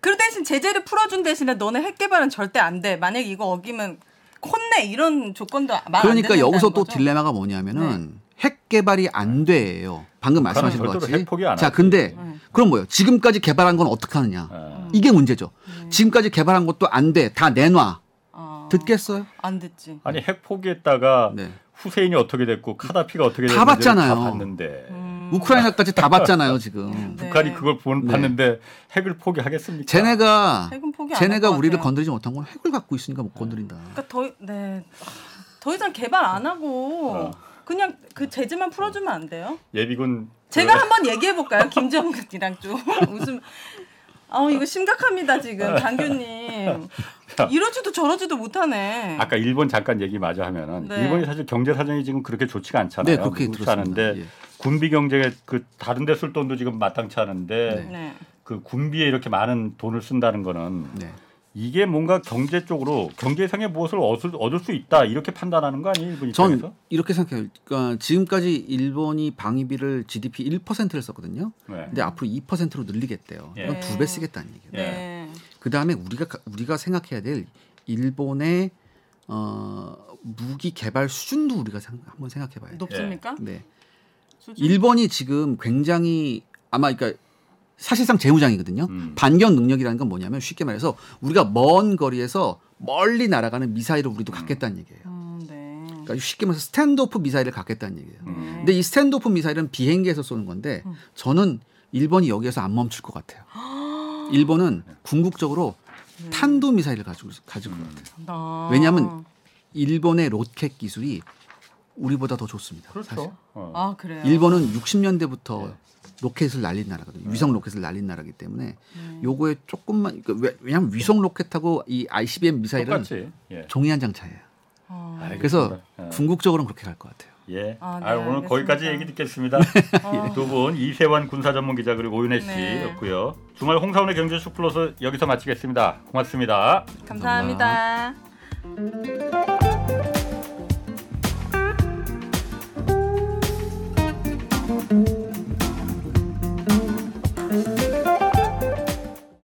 그 대신 제재를 풀어준 대신에 너네 핵 개발은 절대 안 돼. 만약 에 이거 어기면 혼내 이런 조건도 말안 그러니까 여기서 또 거죠? 네. 딜레마가 뭐냐면은 핵 개발이 안 돼요. 방금 말씀하신 것 같이. 핵 포기 안 자. 근데 네. 그럼 뭐예요? 지금까지 개발한 건 어떻게 하느냐? 예. 이게 문제죠. 네. 지금까지 개발한 것도 안 돼. 다 내놔. 어, 듣겠어요? 안 듣지. 아니 핵 포기했다가 네. 후세인이 어떻게 됐고 카다피가 어떻게 다 됐는지 봤잖아요. 다 봤는데 음, 우크라이나까지 다 봤잖아요, 지금. 네. 북한이 그걸 본, 네. 봤는데 핵을 포기하겠습니까? 쟤네가 핵은 포기 안 쟤네가 우리를 같아요. 건드리지 못한 건 핵을 갖고 있으니까 못 건드린다. 그러니까 더, 네. 더 이상 개발 안 하고 어. 그냥 그 제재만 풀어주면 안 돼요? 예비군 제가 그- 한번 얘기해 볼까요? 김정은이랑 좀 웃음. 아 이거 심각합니다 지금 장교님. 이러지도 저러지도 못하네. 아까 일본 잠깐 얘기 마저 하면은 네. 일본이 사실 경제 사정이 지금 그렇게 좋지가 않잖아요. 네, 그렇게 들었습니다. 않은데 예. 군비 경제 그 다른 데 쓸 돈도 지금 마땅치 않은데 네. 그 군비에 이렇게 많은 돈을 쓴다는 거는 네. 이게 뭔가 경제 쪽으로 경제상의 무엇을 얻을, 얻을 수 있다 이렇게 판단하는 거 아니에요 일본 전 입장에서? 이렇게 생각해요. 그러니까 지금까지 일본이 방위비를 GDP 1%를 썼거든요. 네. 근데 앞으로 2%로 늘리겠대요. 예. 그럼 두 배 쓰겠다는 얘기예요. 네. 그 다음에 우리가 가- 우리가 생각해야 될 일본의 어, 무기 개발 수준도 우리가 생- 한번 생각해봐야 돼요. 높습니까? 네, 수준? 일본이 지금 굉장히 아마 그러니까 사실상 재무장이거든요. 음. 반격 능력이라는 건 뭐냐면 쉽게 말해서 우리가 먼 거리에서 멀리 날아가는 미사일을 우리도 갖겠다는 얘기예요. 음, 네. 그러니까 쉽게 말해서 스탠드오프 미사일을 갖겠다는 얘기예요. 음. 근데 이 스탠드오프 미사일은 비행기에서 쏘는 건데 저는 일본이 여기에서 안 멈출 것 같아요. 일본은 궁극적으로 탄도 미사일을 가지고 가질 것 같아요. 아. 왜냐하면 일본의 로켓 기술이 우리보다 더 좋습니다. 사실. 그렇죠. 어. 아 그래요. 일본은 60년대부터 네. 로켓을 날린 나라거든요. 위성 로켓을 날린 나라기 때문에 음. 요거에 조금만 그러니까 왜- 왜냐하면 위성 로켓하고 이 ICBM 미사일은 똑같이. 예. 종이 한 장 차이예요. 어. 알겠습니다. 그래서 예. 궁극적으로는 그렇게 갈 것 같아요. 예. 아, 네, 아, 오늘 알겠습니다. 거기까지 얘기 듣겠습니다. 어. 두분 이세환 군사 전문 기자 그리고 오윤혜 네. 씨였고요. 주말 홍사원의 경제쇼 플러스 여기서 마치겠습니다. 고맙습니다. 감사합니다. 감사합니다.